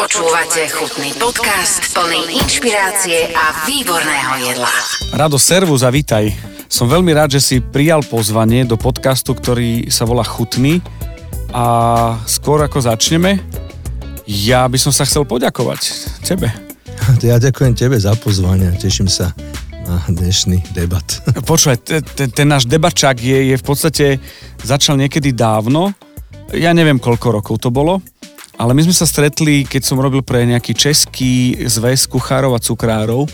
Počúvate chutný podcast plný inšpirácie a výborného jedla. Rado, servus a vítaj. Som veľmi rád, že si prijal pozvanie do podcastu, ktorý sa volá Chutný. A skôr ako začneme, ja by som sa chcel poďakovať tebe. Ja ďakujem tebe za pozvanie, teším sa na dnešný debat. Počúvaj, ten, ten náš debačák je, je v podstate, začal niekedy dávno, ja neviem koľko rokov to bolo, ale my sme sa stretli, keď som robil pre nejaký český zväz kuchárov a cukrárov.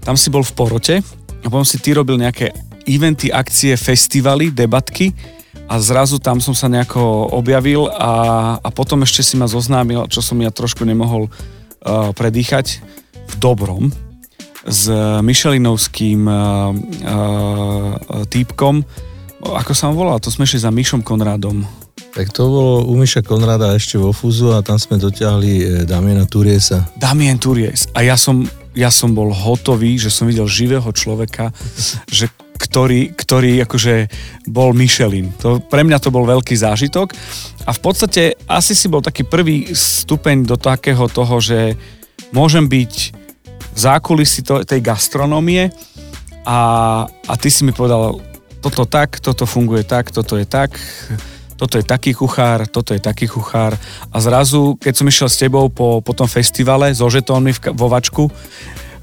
Tam si bol v porote a potom si ty robil nejaké eventy, akcie, festivaly, debatky a zrazu tam som sa nejako objavil a, a potom ešte si ma zoznámil, čo som ja trošku nemohol uh, predýchať v dobrom s Michelinovským uh, uh, týpkom. Ako sa on volal? To sme šli za Mišom Konrádom. Tak to bolo u Miša Konrada ešte vo Fúzu a tam sme dotiahli e, Damiena Turiesa. Damien Turies. A ja som, ja som bol hotový, že som videl živého človeka, že ktorý, ktorý akože bol Michelin. To, pre mňa to bol veľký zážitok a v podstate asi si bol taký prvý stupeň do takého toho, že môžem byť v zákulisí tej gastronómie a, a ty si mi povedal toto tak, toto funguje tak, toto je tak toto je taký kuchár, toto je taký kuchár a zrazu, keď som išiel s tebou po, po tom festivale so žetónmi vo vačku,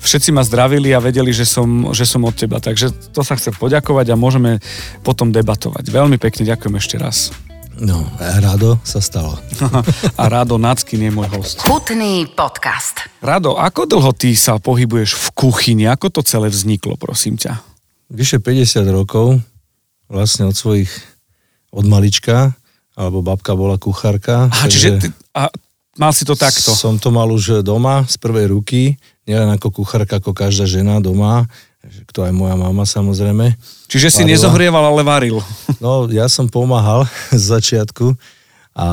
všetci ma zdravili a vedeli, že som, že som od teba. Takže to sa chcem poďakovať a môžeme potom debatovať. Veľmi pekne ďakujem ešte raz. No, Rado sa stalo. a Rado Nacky nie je môj host. Chutný podcast. Rado, ako dlho ty sa pohybuješ v kuchyni? Ako to celé vzniklo, prosím ťa? Vyše 50 rokov, vlastne od svojich od malička, alebo babka bola kuchárka. Aha, čiže ty, a mal si to takto? Som to mal už doma z prvej ruky, nielen ako kuchárka, ako každá žena doma, kto aj moja mama samozrejme. Čiže varila. si nezohrieval, ale varil. No, ja som pomáhal z začiatku a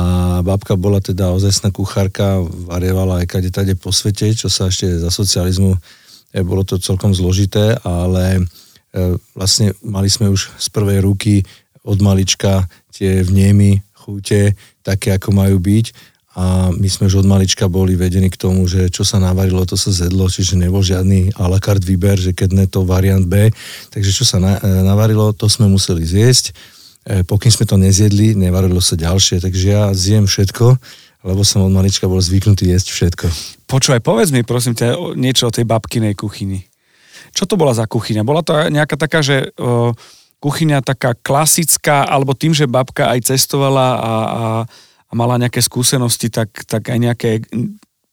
babka bola teda ozajstná kuchárka, varievala aj kade tade po svete, čo sa ešte za socializmu, e, bolo to celkom zložité, ale e, vlastne mali sme už z prvej ruky od malička tie vnemy, chute, také ako majú byť a my sme už od malička boli vedení k tomu, že čo sa navarilo, to sa zedlo, čiže nebol žiadny a la carte výber, že keď ne to variant B, takže čo sa e, navarilo, to sme museli zjesť, e, pokým sme to nezjedli, nevarilo sa ďalšie, takže ja zjem všetko, lebo som od malička bol zvyknutý jesť všetko. Počúvaj, povedz mi prosím ťa niečo o tej babkinej kuchyni. Čo to bola za kuchyňa? Bola to nejaká taká, že uh, kuchyňa taká klasická, alebo tým, že babka aj cestovala a, a, a mala nejaké skúsenosti, tak, tak aj nejaké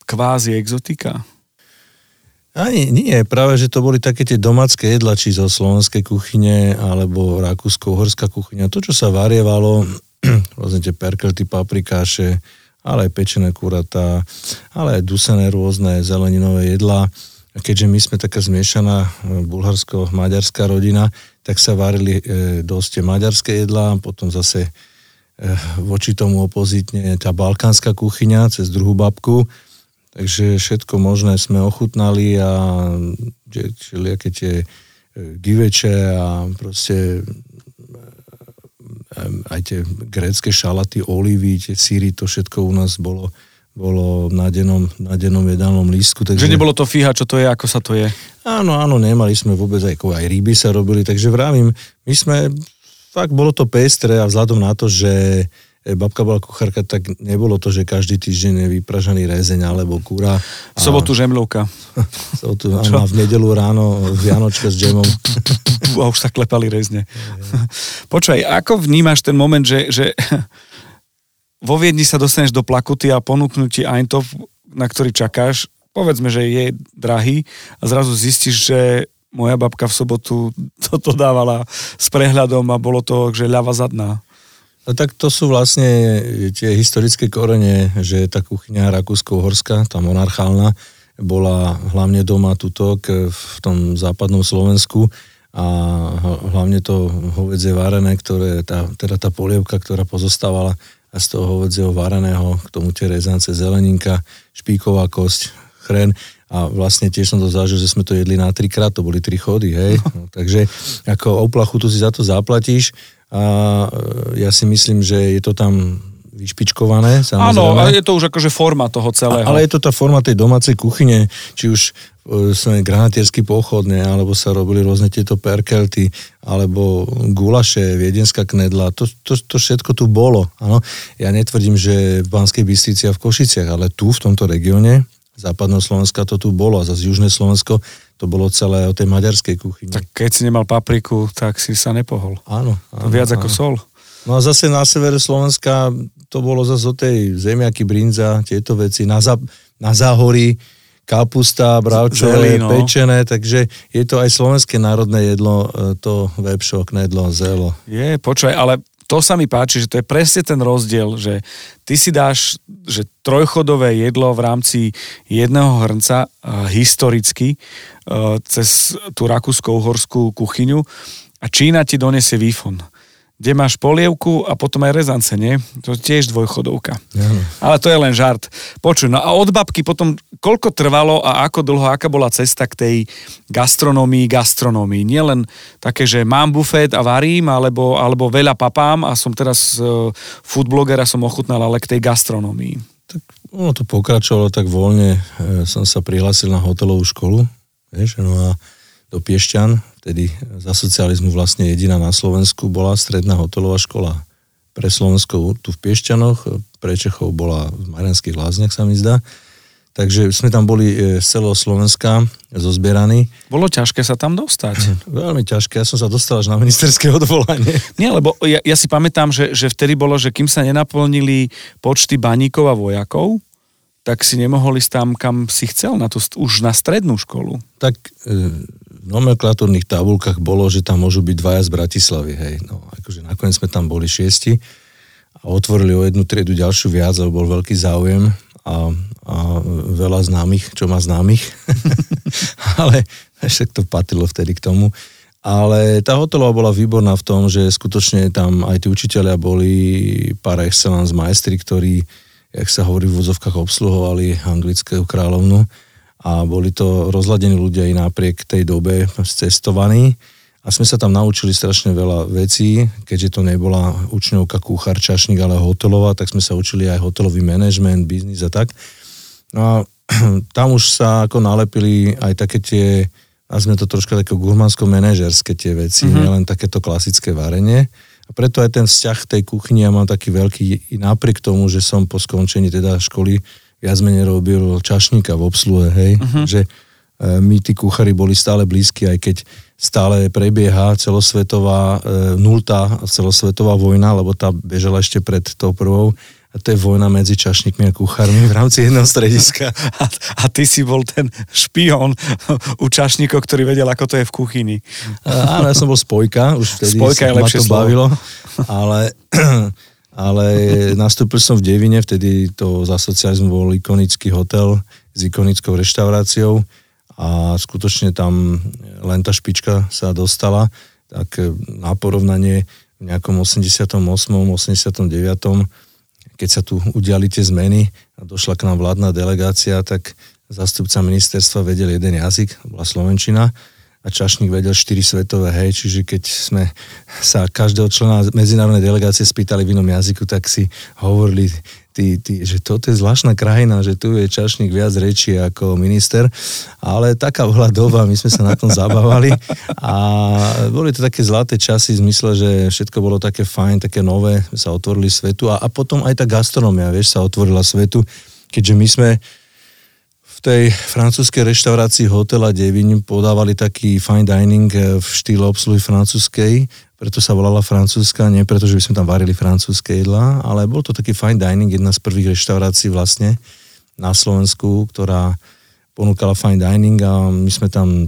kvázi exotika? Ani nie, práve, že to boli také tie domácké jedla, či zo slovenskej kuchyne, alebo rakúsko-horská kuchyňa. To, čo sa varievalo, rôzne tie perkelty, paprikáše, ale aj pečené kuratá, ale aj dusené rôzne zeleninové jedlá. Keďže my sme taká zmiešaná e, bulharsko-maďarská rodina, tak sa varili e, dosť maďarské jedlá, potom zase e, voči tomu opozitne tá balkánska kuchyňa cez druhú babku. Takže všetko možné sme ochutnali a všelijaké tie e, giveče a proste aj tie grécké šalaty, olivy, tie síry, to všetko u nás bolo bolo na dennom, na dennom jedálnom lístku. Takže... Že nebolo to fíha, čo to je, ako sa to je? Áno, áno, nemali sme vôbec aj, aj ryby sa robili, takže vravím, my sme, fakt bolo to pestré a vzhľadom na to, že e, babka bola kuchárka, tak nebolo to, že každý týždeň je vypražaný rezeň alebo kúra. V sobotu žemľovka. sobotu, áno, a v nedelu ráno Vianočka s džemom. a už sa klepali rezne. Počkaj, ako vnímaš ten moment, že, že vo Viedni sa dostaneš do plakuty a ponúknú ti Eintop, na ktorý čakáš, povedzme, že je drahý a zrazu zistíš, že moja babka v sobotu toto dávala s prehľadom a bolo to, že ľava zadná. No tak to sú vlastne tie historické korene, že tá kuchyňa rakúsko-horská, tá monarchálna, bola hlavne doma tutok v tom západnom Slovensku a hlavne to hovedzie varené, ktoré, tá, teda tá polievka, ktorá pozostávala a z toho hovedzieho vareného, k tomu tie rezance, zeleninka, špíková kosť, chren a vlastne tiež som to zažil, že sme to jedli na trikrát, to boli tri chody, hej. No, takže ako oplachu tu si za to zaplatíš a e, ja si myslím, že je to tam vyšpičkované, samozrejme. Áno, ale je to už akože forma toho celého. Ale je to tá forma tej domácej kuchyne, či už e, sme granatiersky pochodne, alebo sa robili rôzne tieto perkelty, alebo gulaše, viedenská knedla, to, to, to všetko tu bolo. Áno. Ja netvrdím, že v Banskej Bystrici a v Košiciach, ale tu, v tomto regióne, západného Slovenska to tu bolo a zase južné Slovensko to bolo celé o tej maďarskej kuchyni. Tak keď si nemal papriku, tak si sa nepohol. Áno. áno Viac áno. ako sol. No a zase na severe Slovenska to bolo zase o tej zemiaky, brinza, tieto veci, na, za, na záhorí, kapusta, bravčové, no. pečené, takže je to aj slovenské národné jedlo, e, to vepšo, knedlo, zelo. Je, počkaj, ale to sa mi páči, že to je presne ten rozdiel, že ty si dáš že trojchodové jedlo v rámci jedného hrnca uh, historicky uh, cez tú rakúsko-uhorskú kuchyňu a Čína ti donesie výfon kde máš polievku a potom aj rezance, nie? To je tiež dvojchodovka. Ano. Ale to je len žart. Počuj, no a od babky potom, koľko trvalo a ako dlho, aká bola cesta k tej gastronomii, gastronomii. Nie len také, že mám bufet a varím, alebo, alebo veľa papám a som teraz uh, foodbloger a som ochutnal, ale k tej gastronomii. Tak ono to pokračovalo tak voľne. E, som sa prihlásil na hotelovú školu, vieš, no a do Piešťan, vtedy za socializmu vlastne jediná na Slovensku bola stredná hotelová škola. Pre Slovensko tu v Piešťanoch, pre Čechov bola v Marianských lázniach sa mi zdá. Takže sme tam boli e, z celého Slovenska zozbieraní. Bolo ťažké sa tam dostať. Veľmi ťažké, ja som sa dostal až na ministerské odvolanie. Nie, lebo ja, ja si pamätám, že, že vtedy bolo, že kým sa nenaplnili počty baníkov a vojakov, tak si nemohol ísť tam, kam si chcel, na to, už na strednú školu. Tak e, nomenklatúrnych tabulkách bolo, že tam môžu byť dvaja z Bratislavy, hej. No, akože nakoniec sme tam boli šiesti a otvorili o jednu triedu ďalšiu viac, lebo bol veľký záujem a, a veľa známych, čo má známych. Ale však to patrilo vtedy k tomu. Ale tá hotelová bola výborná v tom, že skutočne tam aj tí učiteľia boli par excellence majstri, ktorí, jak sa hovorí v vozovkách, obsluhovali anglickú kráľovnu a boli to rozladení ľudia i napriek tej dobe cestovaní a sme sa tam naučili strašne veľa vecí, keďže to nebola učňovka kuchár, čašník, ale hotelová, tak sme sa učili aj hotelový manažment, biznis a tak. No a tam už sa ako nalepili aj také tie, sme to troška také gurmansko-manažerské tie veci, mm-hmm. nielen takéto klasické varenie. A preto aj ten vzťah tej kuchyni ja mám taký veľký, i napriek tomu, že som po skončení teda školy viac menej robil čašníka v obsluhe, hej, uh-huh. že e, my tí kuchári boli stále blízki, aj keď stále prebieha celosvetová, e, nultá celosvetová vojna, lebo tá bežala ešte pred tou prvou, a to je vojna medzi čašníkmi a kuchármi v rámci jedného strediska. A, a ty si bol ten špión u čašníkov, ktorý vedel, ako to je v kuchyni. A, áno, ja som bol spojka, už vtedy spojka je ma to bavilo, ale ale nastúpil som v Devine, vtedy to za socializmu bol ikonický hotel s ikonickou reštauráciou a skutočne tam len tá špička sa dostala, tak na porovnanie v nejakom 88. 89. keď sa tu udiali tie zmeny a došla k nám vládna delegácia, tak zastupca ministerstva vedel jeden jazyk, bola Slovenčina a Čašník vedel 4 svetové, hej, čiže keď sme sa každého člena medzinárodnej delegácie spýtali v inom jazyku, tak si hovorili, tí, tí, že toto je zvláštna krajina, že tu je Čašník viac rečí ako minister, ale taká bola doba, my sme sa na tom zabávali. A boli to také zlaté časy v zmysle, že všetko bolo také fajn, také nové, sa otvorili svetu. A, a potom aj tá gastronomia, vieš, sa otvorila svetu, keďže my sme v tej francúzskej reštaurácii hotela Devin podávali taký fine dining eh, v štýle obsluhy francúzskej, preto sa volala francúzska, nie preto, že by sme tam varili francúzske jedlá, ale bol to taký fine dining, jedna z prvých reštaurácií vlastne na Slovensku, ktorá ponúkala fine dining a my sme tam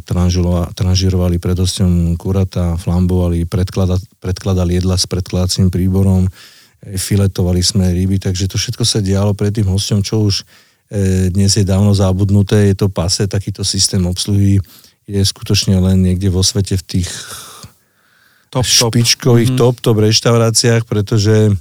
tranžirovali pred hosťom kurata, flambovali, predkladali, predkladali jedla s predkladacím príborom, eh, filetovali sme ryby, takže to všetko sa dialo pred tým hosťom, čo už dnes je dávno zabudnuté, je to pase, takýto systém obsluhy je skutočne len niekde vo svete v tých top, špičkových top. Mm-hmm. top, top reštauráciách, pretože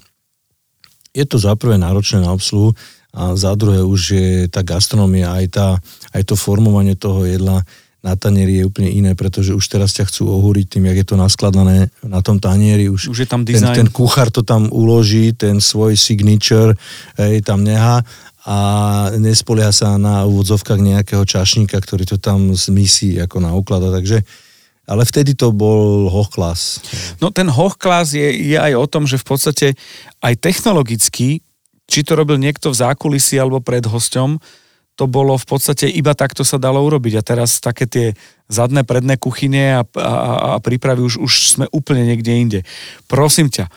je to za prvé náročné na obsluhu a za druhé už je tá gastronomia, aj, tá, aj to formovanie toho jedla na tanieri je úplne iné, pretože už teraz ťa chcú ohúriť tým, jak je to naskladané na tom tanieri. Už, už je tam ten, design. ten kuchár to tam uloží, ten svoj signature hej, tam nechá a nespolieha sa na úvodzovkách nejakého čašníka, ktorý to tam z misí ako na uklada, takže ale vtedy to bol hochklas. No ten hochklas je, je aj o tom, že v podstate aj technologicky, či to robil niekto v zákulisí alebo pred hosťom, to bolo v podstate iba takto sa dalo urobiť. A teraz také tie zadné, predné kuchyne a, a, a prípravy už, už sme úplne niekde inde. Prosím ťa,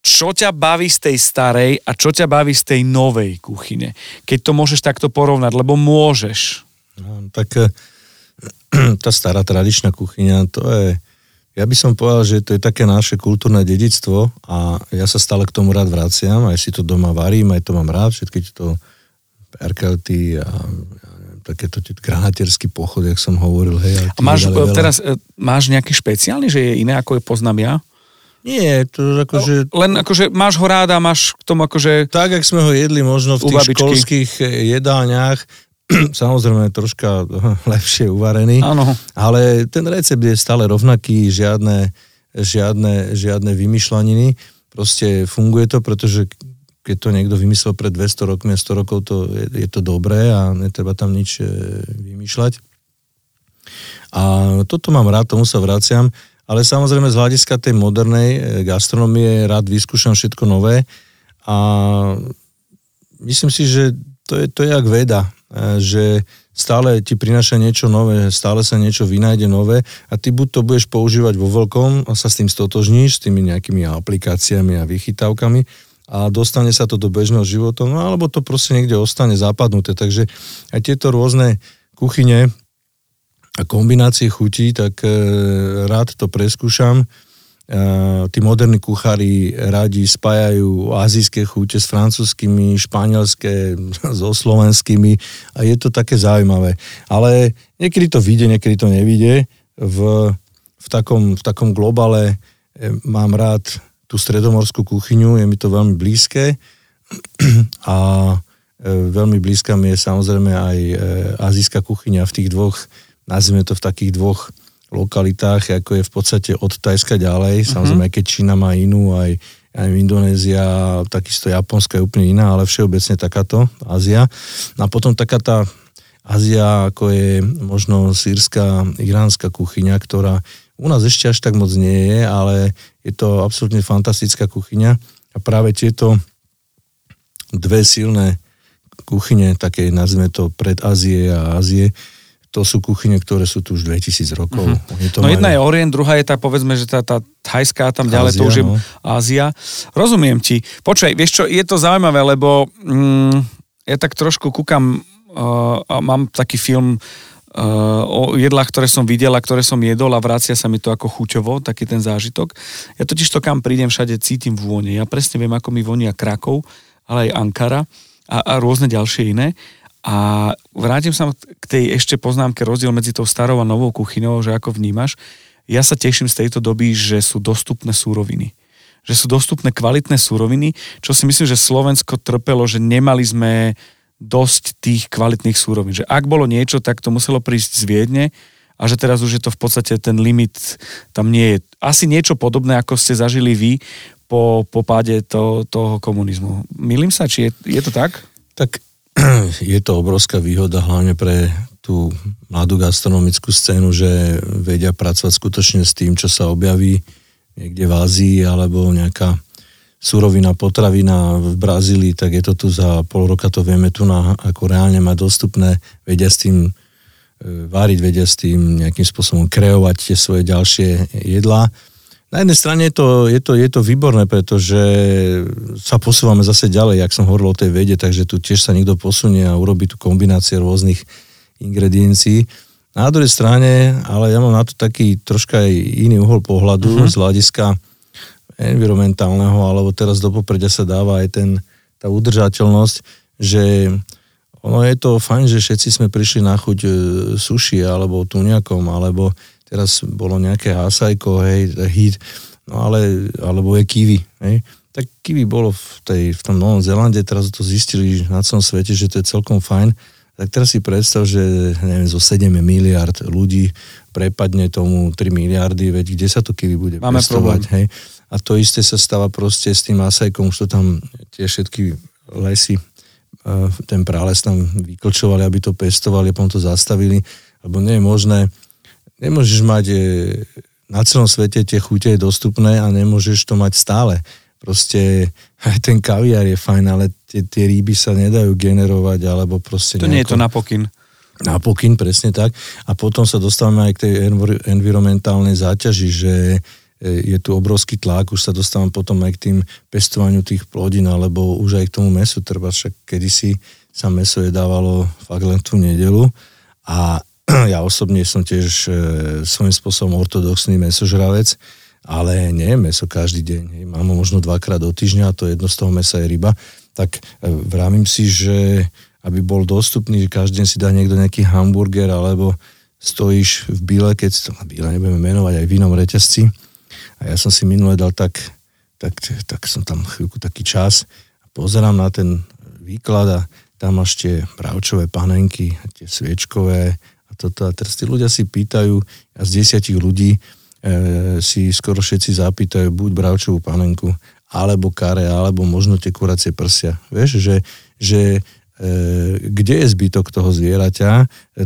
čo ťa baví z tej starej a čo ťa baví z tej novej kuchyne? Keď to môžeš takto porovnať, lebo môžeš. No, tak eh, tá stará tradičná kuchyňa, to je, ja by som povedal, že to je také naše kultúrne dedictvo a ja sa stále k tomu rád vraciam, aj si to doma varím, aj to mám rád, všetky to perkelty a ja neviem, takéto granatierský pochod, jak som hovoril. Hej, a máš, teraz, e, máš nejaký špeciálny, že je iné, ako je poznám ja? Nie, to akože... No, len akože máš ho rád a máš k tomu akože... Tak, jak sme ho jedli možno v tých babičky. školských e, jedálniach, samozrejme troška lepšie uvarený, ano. ale ten recept je stále rovnaký, žiadne, žiadne, žiadne vymýšľaniny. Proste funguje to, pretože keď to niekto vymyslel pred 200 rokmi a 100 rokov, to je, je to dobré a netreba tam nič e, vymýšľať. A toto mám rád, tomu sa vraciam, ale samozrejme z hľadiska tej modernej e, gastronomie rád vyskúšam všetko nové a myslím si, že to je, to je jak veda, e, že stále ti prináša niečo nové, stále sa niečo vynájde nové a ty buď to budeš používať vo veľkom a sa s tým stotožníš, s tými nejakými aplikáciami a vychytávkami, a dostane sa to do bežného života, no alebo to proste niekde ostane zapadnuté. Takže aj tieto rôzne kuchyne a kombinácie chutí, tak e, rád to preskúšam. E, tí moderní kuchári radi spájajú azijské chute s francúzskými, španielské so slovenskými a je to také zaujímavé. Ale niekedy to vyjde, niekedy to nevyjde. V, v, takom, v takom globale e, mám rád tú stredomorskú kuchyňu, je mi to veľmi blízke a e, veľmi blízka mi je samozrejme aj e, azijská kuchyňa v tých dvoch, nazvime to v takých dvoch lokalitách, ako je v podstate od Tajska ďalej, uh-huh. samozrejme aj keď Čína má inú, aj, aj Indonézia, takisto Japonska je úplne iná, ale všeobecne takáto Ázia. No a potom taká tá Ázia, ako je možno sírska, iránska kuchyňa, ktorá u nás ešte až tak moc nie je, ale je to absolútne fantastická kuchyňa a práve tieto dve silné kuchyne, také nazvime to pred Ázie a Ázie, to sú kuchyne, ktoré sú tu už 2000 rokov. Mm-hmm. no majú... jedna je Orient, druhá je tá, povedzme, že tá, tá thajská, tam ďalej, Ázia, to už je no. Ázia. Rozumiem ti. Počkaj, vieš čo, je to zaujímavé, lebo mm, ja tak trošku kúkam uh, a mám taký film uh, o jedlách, ktoré som videl a ktoré som jedol a vracia sa mi to ako chuťovo, taký ten zážitok. Ja totiž to kam prídem, všade cítim vône. Ja presne viem, ako mi vonia Krakov, ale aj Ankara a, a rôzne ďalšie iné. A vrátim sa k tej ešte poznámke rozdiel medzi tou starou a novou kuchyňou, že ako vnímaš. Ja sa teším z tejto doby, že sú dostupné súroviny že sú dostupné kvalitné súroviny, čo si myslím, že Slovensko trpelo, že nemali sme dosť tých kvalitných súrovín. Že ak bolo niečo, tak to muselo prísť z Viedne a že teraz už je to v podstate ten limit tam nie je. Asi niečo podobné, ako ste zažili vy po, po páde to, toho komunizmu. Milím sa, či je, je to tak? Tak je to obrovská výhoda hlavne pre tú mladú gastronomickú scénu, že vedia pracovať skutočne s tým, čo sa objaví niekde v Ázii alebo nejaká surovina, potravina v Brazílii, tak je to tu za pol roka, to vieme tu na, ako reálne mať dostupné, vedia s tým e, váriť, vedia s tým nejakým spôsobom kreovať tie svoje ďalšie jedlá. Na jednej strane je to, je, to, je to výborné, pretože sa posúvame zase ďalej, jak som hovoril o tej vede, takže tu tiež sa niekto posunie a urobí tu kombinácie rôznych ingrediencií. Na druhej strane, ale ja mám na to taký troška aj iný uhol pohľadu uh-huh. z hľadiska environmentálneho, alebo teraz do popredia sa dáva aj ten, tá udržateľnosť, že ono je to fajn, že všetci sme prišli na chuť e, suši alebo tu nejakom, alebo teraz bolo nejaké hasajko, hej, hit, no ale, alebo je kiwi, hej. Tak kiwi bolo v, tej, v tom Novom Zelande, teraz to zistili na celom svete, že to je celkom fajn. Tak teraz si predstav, že neviem, zo 7 miliard ľudí prepadne tomu 3 miliardy, veď kde sa to kiwi bude Máme pestovať, problém. hej? A to isté sa stáva proste s tým masajkom, už to tam tie všetky lesy, eh, ten prales tam vyklčovali, aby to pestovali a potom to zastavili, lebo nie je možné, nemôžeš mať eh, na celom svete tie chute dostupné a nemôžeš to mať stále. Proste aj ten kaviár je fajn, ale tie, tie ryby sa nedajú generovať, alebo proste To nie je to na pokyn. na pokyn, presne tak. A potom sa dostávame aj k tej envir- environmentálnej záťaži, že e, je tu obrovský tlak, už sa dostávam potom aj k tým pestovaniu tých plodín, alebo už aj k tomu mesu, treba však kedysi sa meso jedávalo fakt len tú nedelu a ja osobne som tiež e, svojím spôsobom ortodoxný mesožravec, ale nie meso každý deň. Hej. Mám ho možno dvakrát do týždňa a to jedno z toho mesa je ryba. Tak e, vravím si, že aby bol dostupný, že každý deň si dá niekto nejaký hamburger alebo stojíš v bíle, keď to bíle nebudeme menovať, aj v inom reťazci. A ja som si minule dal tak, tak, tak som tam chvíľku taký čas a pozerám na ten výklad a tam máš tie bravčové panenky, tie sviečkové a toto. A teraz tí ľudia si pýtajú, a z desiatich ľudí e, si skoro všetci zapýtajú buď bravčovú panenku, alebo kare, alebo možno tie kuracie prsia. Vieš, že, že e, kde je zbytok toho zvieraťa e,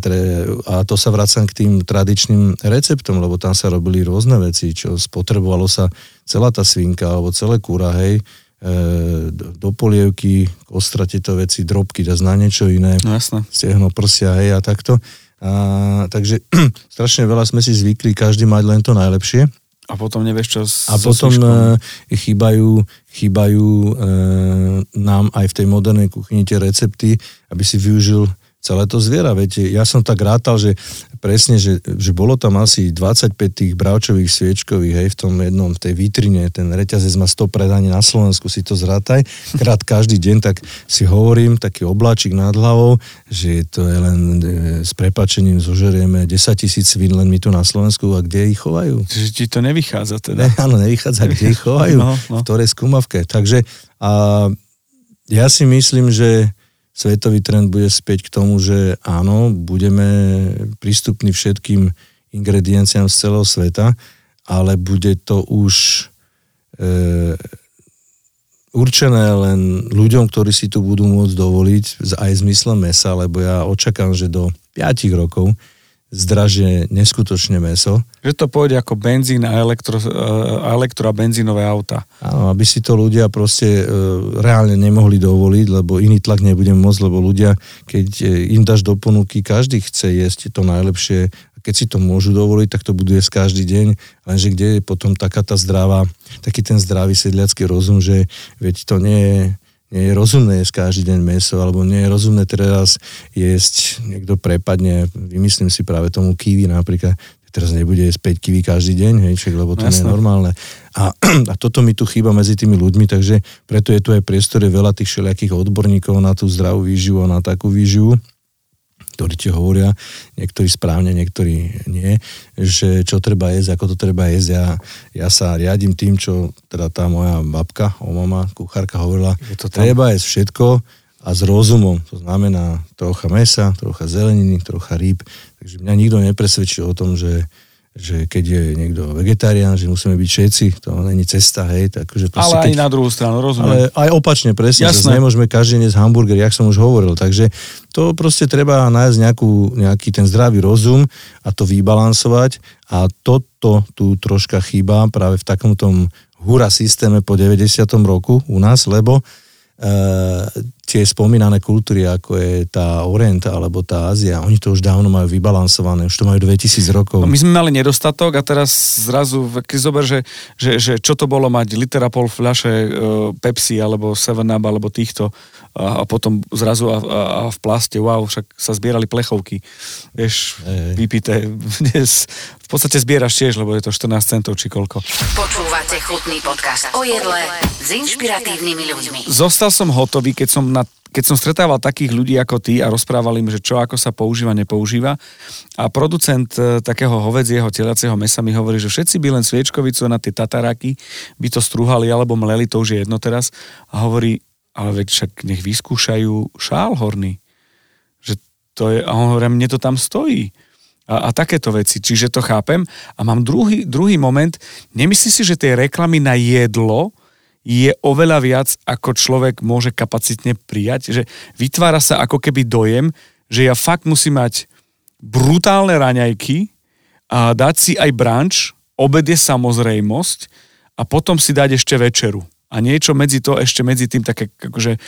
a to sa vracam k tým tradičným receptom, lebo tam sa robili rôzne veci, čo spotrebovalo sa celá tá svinka alebo celé kúra, hej, e, do, polievky, kostra tieto veci, drobky, dá na niečo iné, No jasné. stiehno prsia, hej, a takto. A, takže strašne veľa sme si zvykli každý mať len to najlepšie. A potom nevieš, čo s, A so potom sviškom. e, chýbajú, chýbajú e, nám aj v tej modernej kuchyni tie recepty, aby si využil celé to zviera. Viete, ja som tak rátal, že presne, že, že bolo tam asi 25 tých bravčových sviečkových, hej, v tom jednom, v tej vitrine, ten reťazec má 100 predaní na Slovensku, si to zrátaj, krát každý deň, tak si hovorím, taký obláčik nad hlavou, že to je len e, s prepačením zožerieme 10 tisíc svín len my tu na Slovensku a kde ich chovajú? Že ti to nevychádza teda. Ne, áno, nevychádza, kde ich chovajú, No, no. v ktorej skúmavke. Takže a ja si myslím, že svetový trend bude späť k tomu, že áno, budeme prístupní všetkým ingredienciám z celého sveta, ale bude to už e, určené len ľuďom, ktorí si tu budú môcť dovoliť aj zmyslom mesa, lebo ja očakám, že do 5 rokov zdražie neskutočne meso. Že to pôjde ako benzín a elektro, elektro a benzínové auta. Áno, aby si to ľudia proste e, reálne nemohli dovoliť, lebo iný tlak nebude môcť, lebo ľudia, keď e, im dáš do ponuky, každý chce jesť to najlepšie, keď si to môžu dovoliť, tak to budú jesť každý deň, lenže kde je potom taká tá zdravá, taký ten zdravý sedliacký rozum, že veď to nie je, nie je rozumné jesť každý deň meso, alebo nie je rozumné teraz jesť, niekto prepadne, vymyslím si práve tomu kiwi napríklad, teraz nebude jesť 5 kiwi každý deň, hej, však, lebo to nie je normálne. A, a toto mi tu chýba medzi tými ľuďmi, takže preto je tu aj priestore veľa tých všelijakých odborníkov na tú zdravú výživu a na takú výživu, ktorí ti hovoria, niektorí správne, niektorí nie, že čo treba jesť, ako to treba jesť. Ja, ja sa riadím tým, čo teda tá moja babka, o mama, kuchárka hovorila, Je to tam. treba jesť všetko a s rozumom. To znamená trocha mesa, trocha zeleniny, trocha rýb. Takže mňa nikto nepresvedčil o tom, že, že keď je niekto vegetarián, že musíme byť všetci, to není cesta, hej. Takže Ale aj keď, na druhú stranu, ale rozumiem. aj opačne, presne, že Jasné. nemôžeme každý jesť hamburger, jak som už hovoril. Takže to proste treba nájsť nejakú, nejaký ten zdravý rozum a to vybalansovať a toto tu troška chýba práve v takom tom hura systéme po 90. roku u nás, lebo e, tie spomínané kultúry, ako je tá Orienta alebo tá Ázia, oni to už dávno majú vybalansované, už to majú 2000 rokov. No, my sme mali nedostatok a teraz zrazu, keď zober, že, že, že čo to bolo mať liter a pol fľaše e, Pepsi alebo 7-Up alebo týchto a, a potom zrazu a, a, a v plaste, wow, však sa zbierali plechovky, vieš, vypité. Dnes v podstate zbieraš tiež, lebo je to 14 centov či koľko. Počúvate chutný podcast o jedle s inšpiratívnymi ľuďmi. Zostal som hotový, keď som, na, keď som stretával takých ľudí ako ty a rozprával im, že čo ako sa používa, nepoužíva. A producent e, takého hovedzieho teliaceho mesa mi hovorí, že všetci by len sviečkovicu na tie tataráky by to strúhali alebo mleli, to už je jedno teraz. A hovorí, ale veď však nech vyskúšajú šál horný. Že to je, a on hovorí, mne to tam stojí. A, a takéto veci, čiže to chápem. A mám druhý, druhý moment, nemyslíš si, že tej reklamy na jedlo je oveľa viac, ako človek môže kapacitne prijať, že vytvára sa ako keby dojem, že ja fakt musím mať brutálne raňajky a dať si aj branč, obed je samozrejmosť a potom si dať ešte večeru. A niečo medzi to, ešte medzi tým také, akože,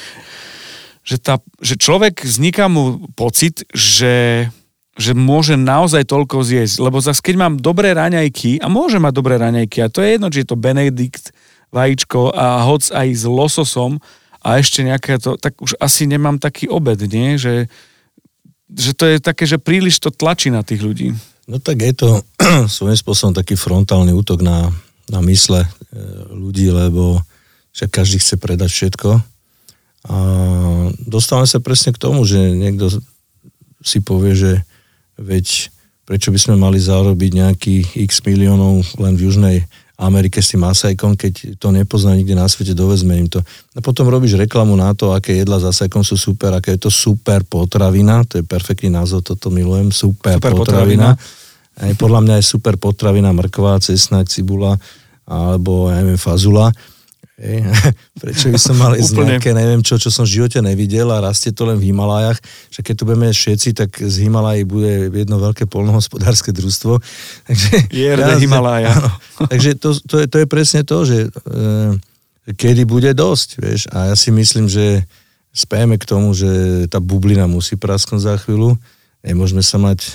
že, tá, že človek vzniká mu pocit, že že môže naozaj toľko zjesť. Lebo zase keď mám dobré raňajky, a môže mať dobré raňajky, a to je jedno, či je to Benedikt, vajíčko a hoc aj s lososom a ešte nejaké to, tak už asi nemám taký obed, nie? Že, že to je také, že príliš to tlačí na tých ľudí. No tak je to svojím spôsobom taký frontálny útok na, na mysle e, ľudí, lebo však každý chce predať všetko. A dostávame sa presne k tomu, že niekto si povie, že veď prečo by sme mali zarobiť nejakých x miliónov len v Južnej Amerike s tým asajkom, keď to nepozná nikde na svete, dovezme im to. A potom robíš reklamu na to, aké jedla s asajkom sú super, aké je to super potravina, to je perfektný názov, toto milujem, super, super potravina. potravina. Aj podľa mňa je super potravina mrkva, cesna, cibula alebo ja neviem, fazula Hej. Prečo by som mal ísť nejaké, neviem čo, čo som v živote nevidel a rastie to len v Himalajach. Však keď tu budeme všetci, tak z Himalají bude jedno veľké polnohospodárske družstvo. Takže, ja, Himalája. Áno, takže to, to, je, to je presne to, že e, kedy bude dosť, vieš. A ja si myslím, že spejeme k tomu, že tá bublina musí prasknúť za chvíľu. Nemôžeme sa mať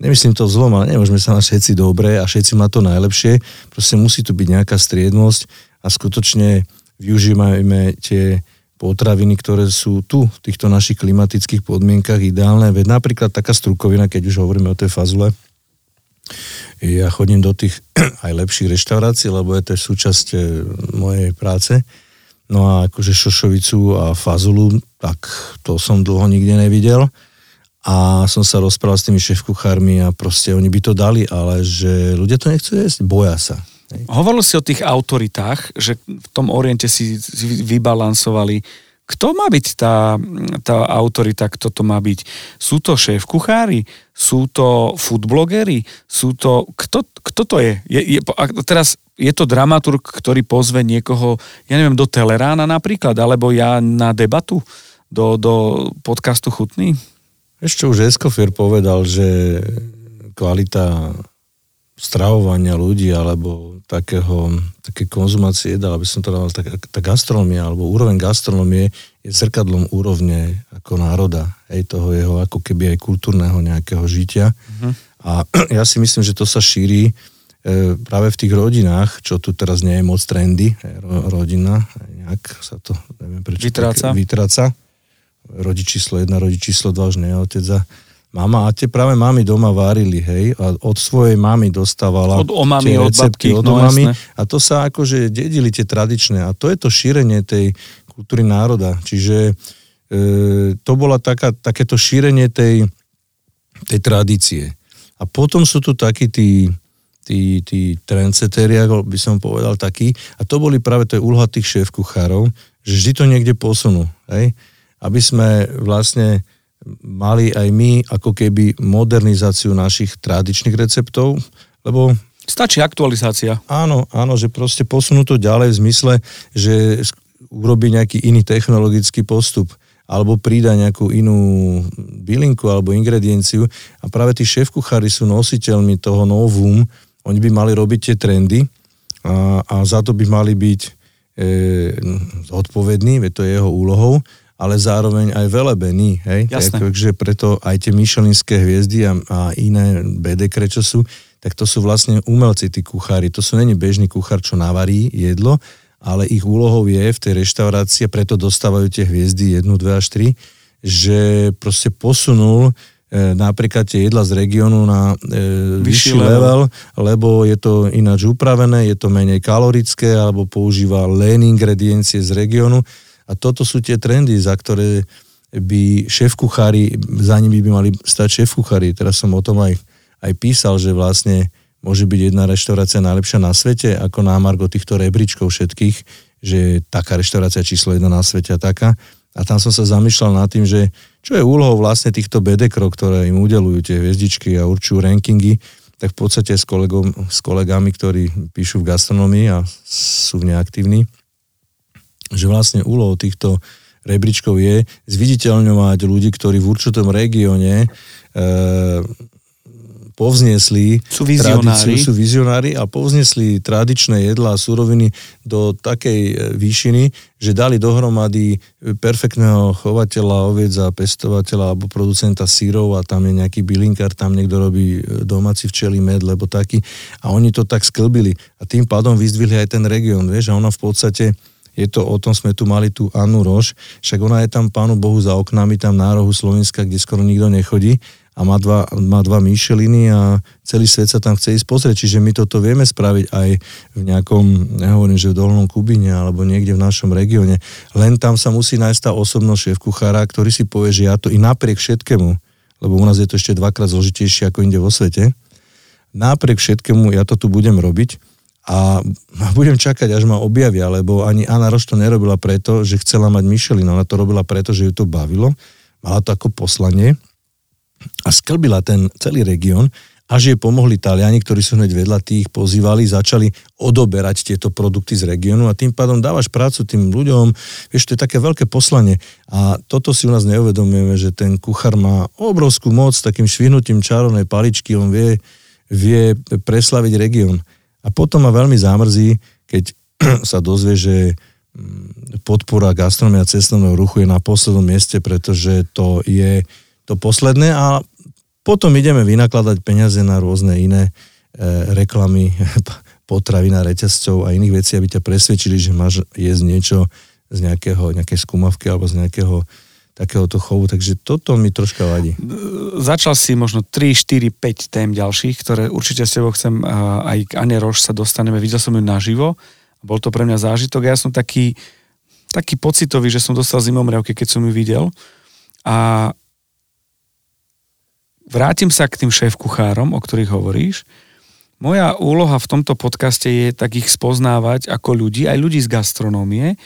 nemyslím to zlom, ale nemôžeme sa mať všetci dobre a všetci má to najlepšie. Proste musí tu byť nejaká striednosť a skutočne využívajme tie potraviny, ktoré sú tu v týchto našich klimatických podmienkach ideálne. Veď napríklad taká strukovina, keď už hovoríme o tej fazule, ja chodím do tých aj lepších reštaurácií, lebo je to súčasť e, mojej práce. No a akože šošovicu a fazulu, tak to som dlho nikde nevidel. A som sa rozprával s tými šéf-kuchármi a proste oni by to dali, ale že ľudia to nechcú jesť, boja sa. Hovoril si o tých autoritách, že v tom oriente si vybalansovali. Kto má byť tá, tá autorita, kto to má byť? Sú to šéf-kuchári? Sú to foodblogery? Sú to... Kto, kto to je? je, je teraz je to dramaturg, ktorý pozve niekoho, ja neviem, do Telerána napríklad, alebo ja na debatu do, do podcastu Chutný? Ešte už Escofier povedal, že kvalita stravovania ľudí alebo takého, také konzumácie jedál, aby som to dal, tá, tá gastronomia alebo úroveň gastronomie je zrkadlom úrovne ako národa, aj toho jeho ako keby aj kultúrneho nejakého žitia. Uh-huh. A ja si myslím, že to sa šíri e, práve v tých rodinách, čo tu teraz nie je moc trendy, ro, rodina, nejak sa to, neviem prečo, vytráca. Tak, vytráca. Rodič číslo 1, rodič číslo 2 už nie je otec za Mama, a tie práve mami doma varili, hej, a od svojej mamy dostávala od omami, tie recepty, od, babky, od no, omami, a to sa akože dedili tie tradičné. A to je to šírenie tej kultúry národa, čiže e, to bola taká, takéto šírenie tej, tej tradície. A potom sú tu takí tí, tí, tí trendsetéri, ako by som povedal, takí, a to boli práve to úloha tých šéf-kuchárov, že vždy to niekde posunú, hej, aby sme vlastne mali aj my ako keby modernizáciu našich tradičných receptov, lebo Stačí aktualizácia. Áno, áno, že proste posunú to ďalej v zmysle, že urobí nejaký iný technologický postup alebo prída nejakú inú bylinku alebo ingredienciu a práve tí šéf-kuchári sú nositeľmi toho novum, oni by mali robiť tie trendy a, a za to by mali byť e, zodpovední, veď to je jeho úlohou ale zároveň aj velebený, hej? Takže preto aj tie myšelinské hviezdy a, a iné BDK, čo sú, tak to sú vlastne umelci, tí kuchári. To sú není bežný kuchár, čo navarí jedlo, ale ich úlohou je v tej reštaurácii, preto dostávajú tie hviezdy 1, 2 až 3, že proste posunul e, napríklad tie jedla z regiónu na e, vyšší, vyšší level, lebo je to ináč upravené, je to menej kalorické, alebo používa len ingrediencie z regiónu a toto sú tie trendy, za ktoré by šéf-kuchári, za nimi by mali stať šéf-kuchári. Teraz som o tom aj, aj písal, že vlastne môže byť jedna reštaurácia najlepšia na svete, ako na Margo týchto rebríčkov všetkých, že taká reštaurácia číslo jedna na svete a taká. A tam som sa zamýšľal nad tým, že čo je úlohou vlastne týchto bedekrov, ktoré im udelujú tie hviezdičky a určujú rankingy, tak v podstate s, kolegom, s kolegami, ktorí píšu v gastronomii a sú neaktívni, že vlastne úlohou týchto rebríčkov je zviditeľňovať ľudí, ktorí v určitom regióne e, povznesli sú vizionári. sú vizionári a povznesli tradičné jedlá a suroviny do takej e, výšiny, že dali dohromady perfektného chovateľa, oviec a pestovateľa alebo producenta sírov a tam je nejaký bylinkár, tam niekto robí e, domáci včelí med, lebo taký. A oni to tak sklbili a tým pádom vyzdvihli aj ten región, vieš, a ona v podstate je to o tom, sme tu mali tú Annu Roš, však ona je tam pánu Bohu za oknami, tam na rohu Slovenska, kde skoro nikto nechodí a má dva, má dva Micheliny a celý svet sa tam chce ísť pozrieť, čiže my toto vieme spraviť aj v nejakom, nehovorím, že v Dolnom Kubine alebo niekde v našom regióne, len tam sa musí nájsť tá osobnosť šéf kuchára, ktorý si povie, že ja to i napriek všetkému, lebo u nás je to ešte dvakrát zložitejšie ako inde vo svete, napriek všetkému ja to tu budem robiť a budem čakať, až ma objavia, lebo ani Anna Roš to nerobila preto, že chcela mať Michelin, ona to robila preto, že ju to bavilo, mala to ako poslanie a sklbila ten celý región, až jej pomohli Taliani, ktorí sú hneď vedľa, tých pozývali, začali odoberať tieto produkty z regiónu a tým pádom dávaš prácu tým ľuďom. Vieš, to je také veľké poslanie. A toto si u nás neuvedomujeme, že ten kuchár má obrovskú moc, takým švihnutím čarovnej paličky, on vie, vie preslaviť región. A potom ma veľmi zamrzí, keď sa dozvie, že mm, podpora gastronomia cestovného ruchu je na poslednom mieste, pretože to je to posledné a potom ideme vynakladať peniaze na rôzne iné e, reklamy potravina reťazcov a iných vecí, aby ťa presvedčili, že máš jesť niečo z nejakého, nejakej skúmavky alebo z nejakého takéhoto chovu, takže toto mi troška vadí. Začal si možno 3, 4, 5 tém ďalších, ktoré určite s tebou chcem, aj k Ane Roš sa dostaneme, videl som ju naživo, bol to pre mňa zážitok, ja som taký, taký pocitový, že som dostal zimomriavky, keď som ju videl a vrátim sa k tým šéf-kuchárom, o ktorých hovoríš. Moja úloha v tomto podcaste je tak ich spoznávať ako ľudí, aj ľudí z gastronómie,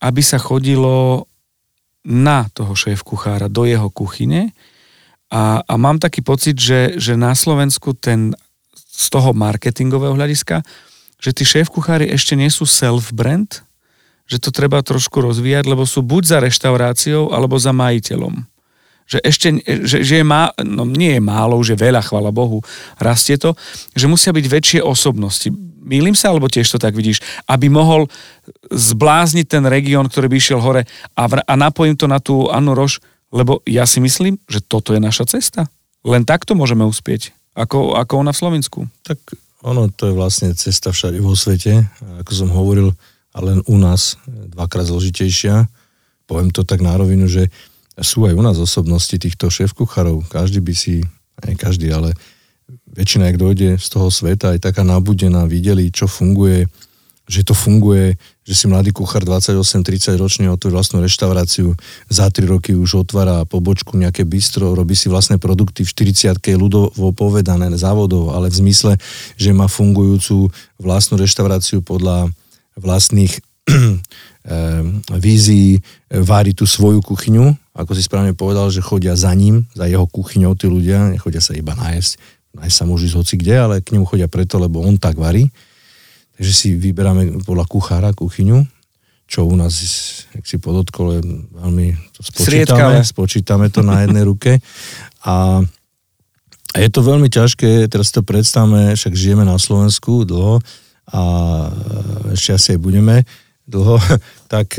aby sa chodilo na toho šéf-kuchára, do jeho kuchyne. A, a mám taký pocit, že, že na Slovensku ten z toho marketingového hľadiska, že tí šéf-kuchári ešte nie sú self-brand, že to treba trošku rozvíjať, lebo sú buď za reštauráciou, alebo za majiteľom že ešte, že, že je má, no nie je málo, už je veľa, chvala Bohu, rastie to, že musia byť väčšie osobnosti. Mýlim sa, alebo tiež to tak vidíš, aby mohol zblázniť ten región, ktorý by išiel hore a, vr- a napojím to na tú Annu Roš, lebo ja si myslím, že toto je naša cesta. Len takto môžeme uspieť, ako, ako ona v Slovensku. Tak ono to je vlastne cesta všade vo svete, ako som hovoril, a len u nás dvakrát zložitejšia. Poviem to tak na rovinu, že sú aj u nás osobnosti týchto šéf-kuchárov. Každý by si, nie každý, ale väčšina, ak dojde z toho sveta, aj taká nabudená, videli, čo funguje, že to funguje, že si mladý kuchár 28-30 ročne otvorí vlastnú reštauráciu, za 3 roky už otvára pobočku, nejaké bistro, robí si vlastné produkty v 40 ľudovo povedané závodov, ale v zmysle, že má fungujúcu vlastnú reštauráciu podľa vlastných vízií, vári tú svoju kuchyňu, ako si správne povedal, že chodia za ním, za jeho kuchyňou tí ľudia, nechodia sa iba nájsť, nájsť sa môžu ísť hoci kde, ale k nemu chodia preto, lebo on tak varí. Takže si vyberáme podľa kuchára kuchyňu, čo u nás, jak si podotkol, je veľmi to spočítame, spočítame to na jednej ruke. A, a je to veľmi ťažké, teraz to predstavme, však žijeme na Slovensku dlho a ešte asi aj budeme dlho, tak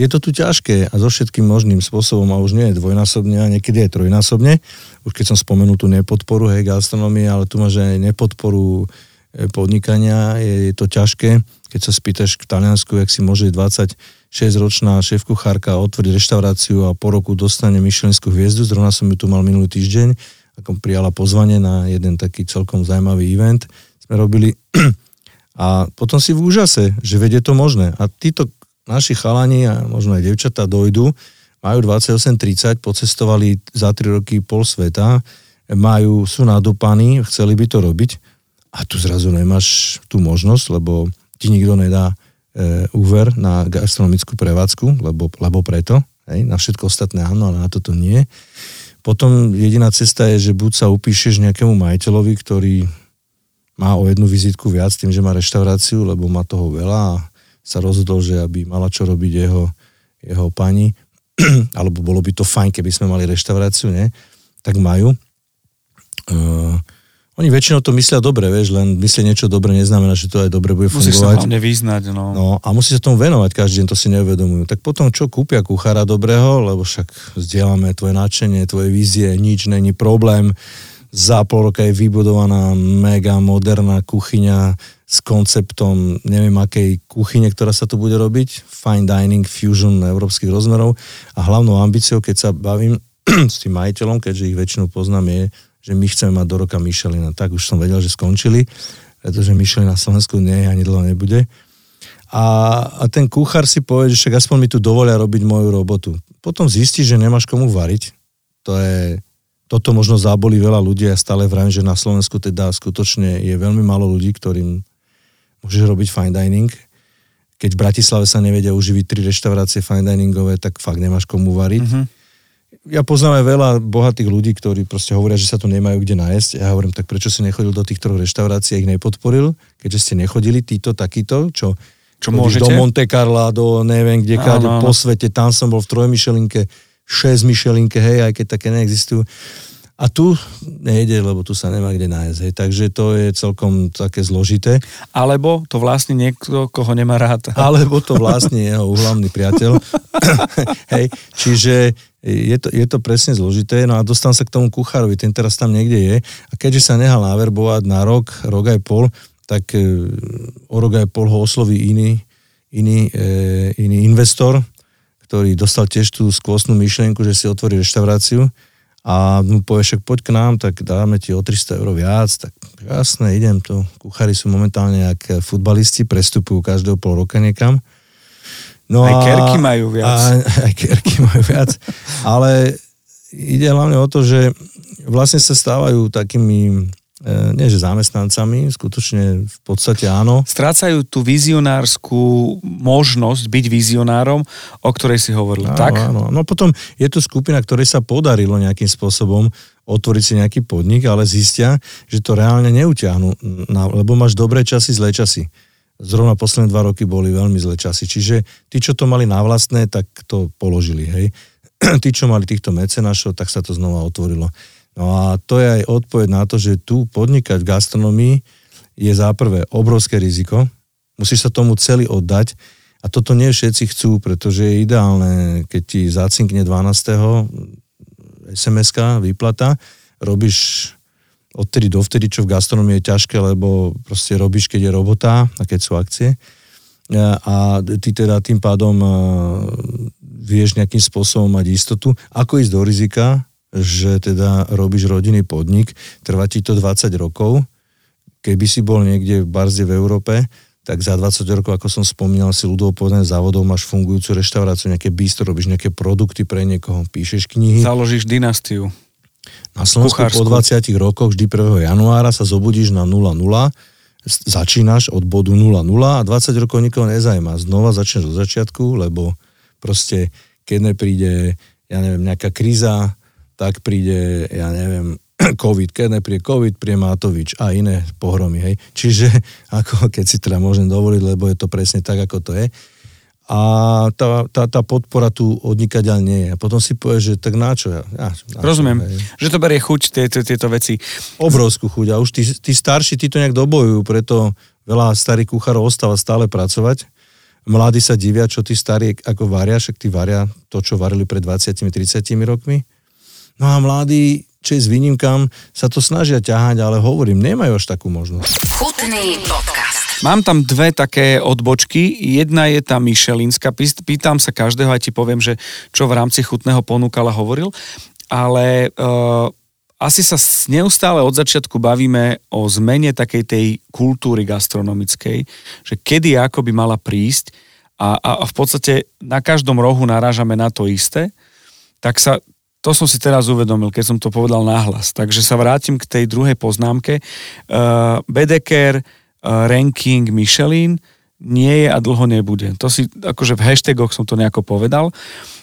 je to tu ťažké a so všetkým možným spôsobom a už nie je dvojnásobne a niekedy aj trojnásobne. Už keď som spomenul tú nepodporu, hej, gastronomie, ale tu máš aj nepodporu e, podnikania, je, je to ťažké. Keď sa spýtaš v Taliansku, jak si môže 26-ročná šéf-kuchárka otvoriť reštauráciu a po roku dostane Michelinskú hviezdu, zrovna som ju tu mal minulý týždeň, ako prijala pozvanie na jeden taký celkom zaujímavý event, sme robili a potom si v úžase, že vedie to možné. A títo naši chalani a možno aj devčatá dojdu, majú 28-30, pocestovali za 3 roky pol sveta, majú, sú nadupaní, chceli by to robiť a tu zrazu nemáš tú možnosť, lebo ti nikto nedá e, úver na gastronomickú prevádzku, lebo, lebo preto, Hej, na všetko ostatné áno, ale na toto nie. Potom jediná cesta je, že buď sa upíšeš nejakému majiteľovi, ktorý má o jednu vizitku viac tým, že má reštauráciu, lebo má toho veľa a sa rozhodol, že aby mala čo robiť jeho, jeho pani, alebo bolo by to fajn, keby sme mali reštauráciu, nie? tak majú. Uh, oni väčšinou to myslia dobre, vieš, len myslieť niečo dobre neznamená, že to aj dobre bude Musíš fungovať. sa hlavne vyznať, no. No a musí sa tomu venovať, každý deň to si neuvedomujú. Tak potom čo kúpia kuchára dobrého, lebo však zdieľame tvoje nadšenie, tvoje vízie, nič není problém. Za pol roka je vybudovaná mega moderná kuchyňa s konceptom neviem akej kuchyne, ktorá sa tu bude robiť, fine dining, fusion európskych rozmerov a hlavnou ambíciou, keď sa bavím s tým majiteľom, keďže ich väčšinou poznám, je, že my chceme mať do roka Michelina. Tak už som vedel, že skončili, pretože Michelin na Slovensku nie je ani dlho nebude. A, a ten kuchár si povie, že však aspoň mi tu dovolia robiť moju robotu. Potom zistí, že nemáš komu variť. To je, toto možno zábolí veľa ľudí a stále vravím, že na Slovensku teda skutočne je veľmi málo ľudí, ktorým môžeš robiť fine dining. Keď v Bratislave sa nevedia uživiť tri reštaurácie fine diningové, tak fakt nemáš komu variť. Mm-hmm ja poznám aj veľa bohatých ľudí, ktorí proste hovoria, že sa tu nemajú kde nájsť. Ja hovorím, tak prečo si nechodil do tých troch reštaurácií a ich nepodporil, keďže ste nechodili títo, takýto, čo, čo môžete? do Monte Carla, do neviem kde, áno, po svete, tam som bol v trojmyšelinke, šesť myšelinke, hej, aj keď také neexistujú. A tu nejde, lebo tu sa nemá kde nájsť. Hej. Takže to je celkom také zložité. Alebo to vlastne niekto, koho nemá rád. Alebo to vlastne jeho uhlavný priateľ. hej. Čiže je to, je to presne zložité. No a dostám sa k tomu kuchárovi, ten teraz tam niekde je. A keďže sa nehal naverbovať na rok, rok aj pol, tak e, o rok aj pol ho osloví iný, iný, e, iný investor, ktorý dostal tiež tú skvostnú myšlienku, že si otvorí reštauráciu a mu povie, však poď k nám, tak dáme ti o 300 eur viac, tak jasné, idem to. Kuchári sú momentálne jak futbalisti, prestupujú každého pol roka niekam. No aj a, kerky majú viac. A, aj kerky majú viac, ale ide hlavne o to, že vlastne sa stávajú takými nie že zamestnancami, skutočne v podstate áno. Strácajú tú vizionárskú možnosť byť vizionárom, o ktorej si hovoril, áno, tak? Áno, no potom je to skupina, ktorej sa podarilo nejakým spôsobom otvoriť si nejaký podnik, ale zistia, že to reálne neutiahnu, lebo máš dobré časy, zlé časy. Zrovna posledné dva roky boli veľmi zlé časy. Čiže tí, čo to mali na vlastné, tak to položili, hej. tí, čo mali týchto mecenášov, tak sa to znova otvorilo. No a to je aj odpoveď na to, že tu podnikať v gastronomii je za prvé obrovské riziko, musíš sa tomu celý oddať a toto nie všetci chcú, pretože je ideálne, keď ti zacinkne 12. SMS-ka, výplata, robíš odtedy dovtedy, čo v gastronomii je ťažké, lebo proste robíš, keď je robota a keď sú akcie. A ty teda tým pádom vieš nejakým spôsobom mať istotu, ako ísť do rizika, že teda robíš rodinný podnik, trvá ti to 20 rokov, keby si bol niekde v Barze v Európe, tak za 20 rokov, ako som spomínal, si ľudovo povedané závodov, máš fungujúcu reštauráciu, nejaké bistro, robíš nejaké produkty pre niekoho, píšeš knihy. Založíš dynastiu. Na Slovensku po 20 rokoch vždy 1. januára sa zobudíš na 0,0, začínaš od bodu 0,0 a 20 rokov nikoho nezajíma. Znova začneš od začiatku, lebo proste keď nepríde, ja neviem, nejaká kríza, tak príde, ja neviem, COVID, keď nepríde COVID, príde Matovič a iné pohromy, hej. Čiže, ako keď si teda môžem dovoliť, lebo je to presne tak, ako to je. A tá, tá, tá podpora tu odnikaďaľ nie je. A potom si povie, že tak na čo? Ja, na Rozumiem, hej. že to berie chuť tieto, tieto veci. Obrovskú chuť. A už tí, tí starší, tí to nejak dobojujú, preto veľa starých kuchárov ostáva stále pracovať. Mladí sa divia, čo tí starí ako varia, však tí varia to, čo varili pred 20-30 rokmi No a mladí, či s výnimkám, sa to snažia ťahať, ale hovorím, nemajú až takú možnosť. Chutný podcast. Mám tam dve také odbočky. Jedna je tá Michelinská. Pýtam sa každého, aj ti poviem, že čo v rámci chutného ponúkal a hovoril. Ale uh, asi sa neustále od začiatku bavíme o zmene takej tej kultúry gastronomickej, že kedy ako by mala prísť a, a, a v podstate na každom rohu narážame na to isté, tak sa to som si teraz uvedomil, keď som to povedal nahlas. Takže sa vrátim k tej druhej poznámke. Uh, Bedeker, uh, ranking Michelin nie je a dlho nebude. To si, akože v hashtagoch som to nejako povedal.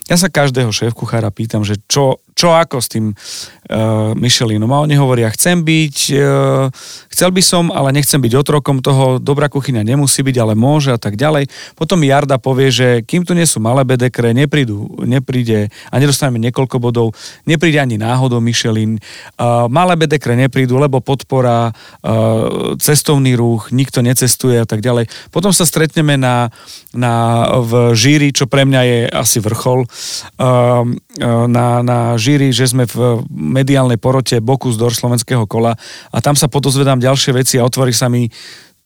Ja sa každého šéf-kuchára pýtam, že čo, čo ako s tým uh, Michelinom. A oni hovoria, chcem byť, uh, chcel by som, ale nechcem byť otrokom toho, dobrá kuchyňa nemusí byť, ale môže a tak ďalej. Potom Jarda povie, že kým tu nie sú malé bedekre, neprídu, nepríde a nedostaneme niekoľko bodov, nepríde ani náhodou Michelin. Uh, malé bedekre neprídu, lebo podpora, uh, cestovný ruch, nikto necestuje a tak ďalej. Potom sa stretneme na, na, v žíri, čo pre mňa je asi vrchol, uh, na, na žíri, že sme v mediálnej porote Bokus Dor slovenského kola a tam sa podozvedám ďalšie veci a otvorí sa mi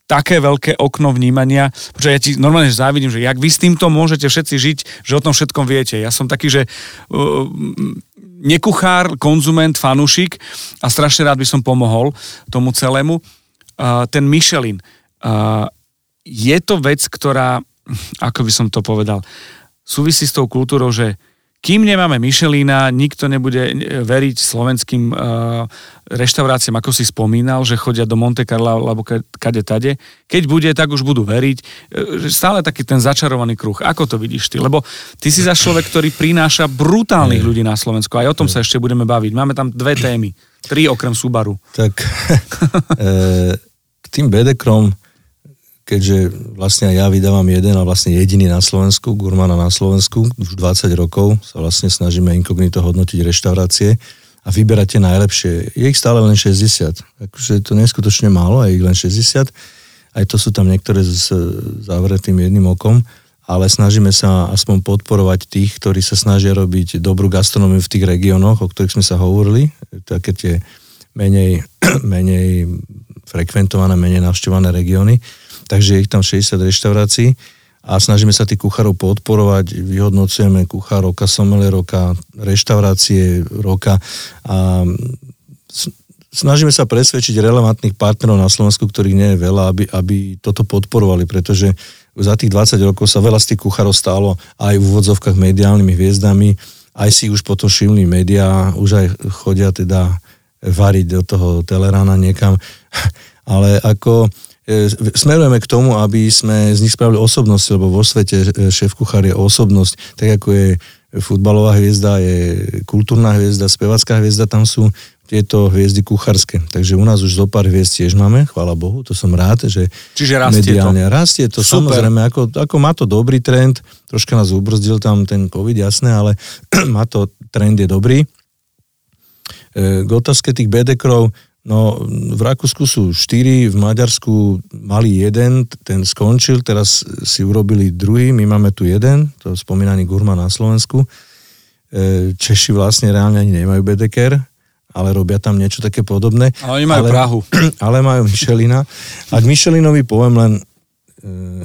také veľké okno vnímania, pretože ja ti normálne závidím, že jak vy s týmto môžete všetci žiť, že o tom všetkom viete. Ja som taký, že uh, nekuchár, konzument, fanúšik a strašne rád by som pomohol tomu celému. Uh, ten Michelin, uh, je to vec, ktorá, ako by som to povedal, súvisí s tou kultúrou, že kým nemáme Michelina, nikto nebude e, veriť slovenským uh, reštauráciám, ako si spomínal, že chodia do Monte Carlo alebo kade tade. Keď bude, tak už budú veriť. Uh, stále taký ten začarovaný kruh. Ako to vidíš ty? Lebo ty si za človek, ktorý prináša brutálnych ľudí na Slovensku. Aj o tom sa ešte budeme baviť. Máme tam dve témy. Tri okrem Subaru. Tak e, k tým bedekrom keďže vlastne ja vydávam jeden a vlastne jediný na Slovensku, gurmana na Slovensku, už 20 rokov sa vlastne snažíme inkognito hodnotiť reštaurácie a vyberať tie najlepšie. Je ich stále len 60. Akože je to neskutočne málo, je ich len 60. Aj to sú tam niektoré s zavretým jedným okom, ale snažíme sa aspoň podporovať tých, ktorí sa snažia robiť dobrú gastronómiu v tých regiónoch, o ktorých sme sa hovorili, také tie menej, menej frekventované, menej navštevované regióny takže je ich tam 60 reštaurácií a snažíme sa tých kuchárov podporovať, vyhodnocujeme kuchár roka, sommelier roka, reštaurácie roka a snažíme sa presvedčiť relevantných partnerov na Slovensku, ktorých nie je veľa, aby, aby toto podporovali, pretože za tých 20 rokov sa veľa z tých kuchárov stalo aj v úvodzovkách mediálnymi hviezdami, aj si už potom všimli médiá, už aj chodia teda variť do toho Telerana niekam, ale ako smerujeme k tomu, aby sme z nich spravili osobnosť, lebo vo svete e, šéf kuchár je osobnosť, tak ako je futbalová hviezda, je kultúrna hviezda, spevacká hviezda, tam sú tieto hviezdy kuchárske. Takže u nás už zo pár hviezd tiež máme, chvála Bohu, to som rád, že Čiže rastie mediálne. to. Rastie to, Super. samozrejme, ako, ako má to dobrý trend, troška nás ubrzdil tam ten COVID, jasné, ale má to, trend je dobrý. E, k otázke tých bedekrov, No, v Rakúsku sú štyri, v Maďarsku mali jeden, ten skončil, teraz si urobili druhý, my máme tu jeden, to spomínaný Gurma na Slovensku. E, Češi vlastne reálne ani nemajú Bedeker, ale robia tam niečo také podobné. Ale oni majú ale, Prahu. Ale majú Michelina. A k Michelinovi poviem len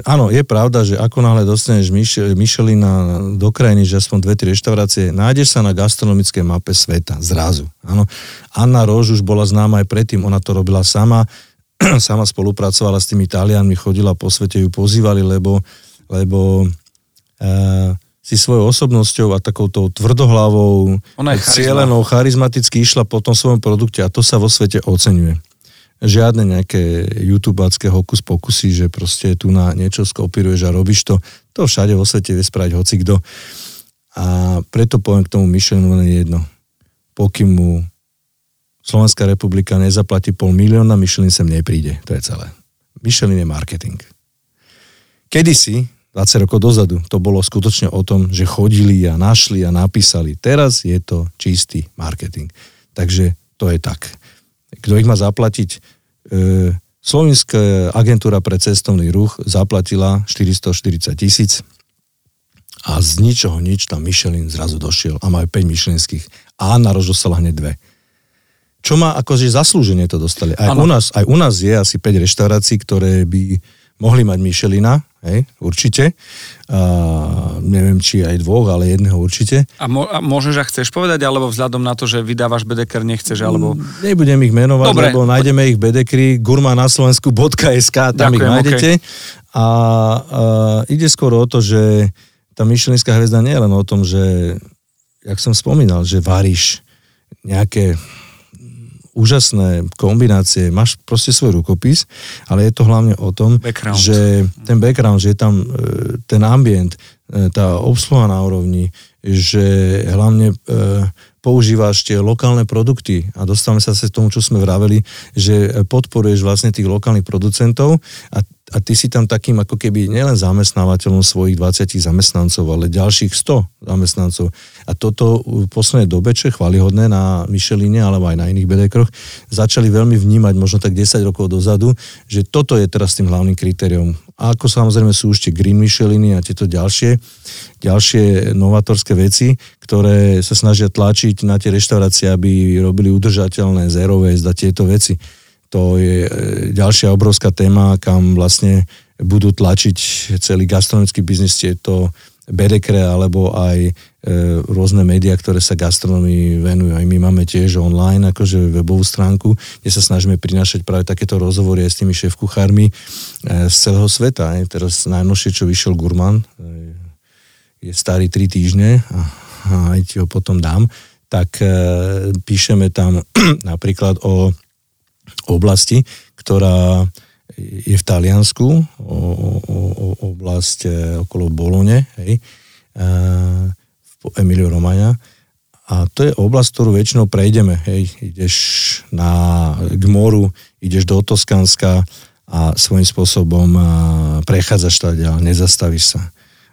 áno, je pravda, že ako náhle dostaneš Michelina do krajiny, že aspoň dve, tri reštaurácie, nájdeš sa na gastronomickej mape sveta, zrazu. Áno. Anna Rož už bola známa aj predtým, ona to robila sama, sama spolupracovala s tými Talianmi, chodila po svete, ju pozývali, lebo, lebo e, si svojou osobnosťou a takouto tvrdohlavou, Ona je cieľenou, charizmaticky išla po tom svojom produkte a to sa vo svete oceňuje žiadne nejaké youtubácké hokus pokusy, že proste tu na niečo skopíruješ a robíš to. To všade vo svete vie spraviť hocikto. A preto poviem k tomu Michelinu len jedno. Pokým mu Slovenská republika nezaplatí pol milióna, Michelin sem nepríde. To je celé. Michelin je marketing. Kedysi, 20 rokov dozadu, to bolo skutočne o tom, že chodili a našli a napísali. Teraz je to čistý marketing. Takže to je tak kto ich má zaplatiť? E, Slovenská agentúra pre cestovný ruch zaplatila 440 tisíc a z ničoho nič tam Michelin zrazu došiel a majú 5 Michelinských a Anna Rož dostala hneď dve. Čo má akože zaslúženie to dostali. Aj u, nás, aj u nás je asi 5 reštaurácií, ktoré by mohli mať Michelina, hej, určite. A, neviem, či aj dvoch, ale jedného určite. A, mo- a môžeš a chceš povedať, alebo vzhľadom na to, že vydávaš Bedeker, nechceš, alebo... Mm, nebudem ich menovať, Dobre. lebo nájdeme ich Bedekry, gurmanaslovensku.sk, tam Ďakujem, ich nájdete. Okay. A, a ide skôr o to, že tá myšlenská hviezda nie je len o tom, že, jak som spomínal, že varíš nejaké úžasné kombinácie, máš proste svoj rukopis, ale je to hlavne o tom, background. že ten background, že je tam e, ten ambient, e, tá obsluha na úrovni, že hlavne e, používaš tie lokálne produkty a dostávame sa k tomu, čo sme vraveli, že podporuješ vlastne tých lokálnych producentov a a ty si tam takým ako keby nielen zamestnávateľom svojich 20 zamestnancov, ale ďalších 100 zamestnancov. A toto v poslednej dobe, čo je chvalihodné na Micheline alebo aj na iných bedekroch, začali veľmi vnímať, možno tak 10 rokov dozadu, že toto je teraz tým hlavným kritériom. A ako samozrejme sú tie Green Micheliny a tieto ďalšie, ďalšie novatorské veci, ktoré sa snažia tlačiť na tie reštaurácie, aby robili udržateľné zero waste a tieto veci to je e, ďalšia obrovská téma, kam vlastne budú tlačiť celý gastronomický biznis, tieto Bedekre alebo aj e, rôzne médiá, ktoré sa gastronomii venujú. Aj my máme tiež online akože webovú stránku, kde sa snažíme prinašať práve takéto rozhovory aj s tými šéf kuchármi e, z celého sveta. Aj. Teraz najnovšie, čo vyšiel Gurman, e, je starý 3 týždne a, a aj ti ho potom dám, tak e, píšeme tam napríklad o oblasti, ktorá je v Taliansku, o, o, o oblasť e, okolo Bolone, hej, v Emilio Romagna. A to je oblasť, ktorú väčšinou prejdeme. Hej. Ideš na, k moru, ideš do Toskanska a svojím spôsobom prechádzaš a nezastavíš sa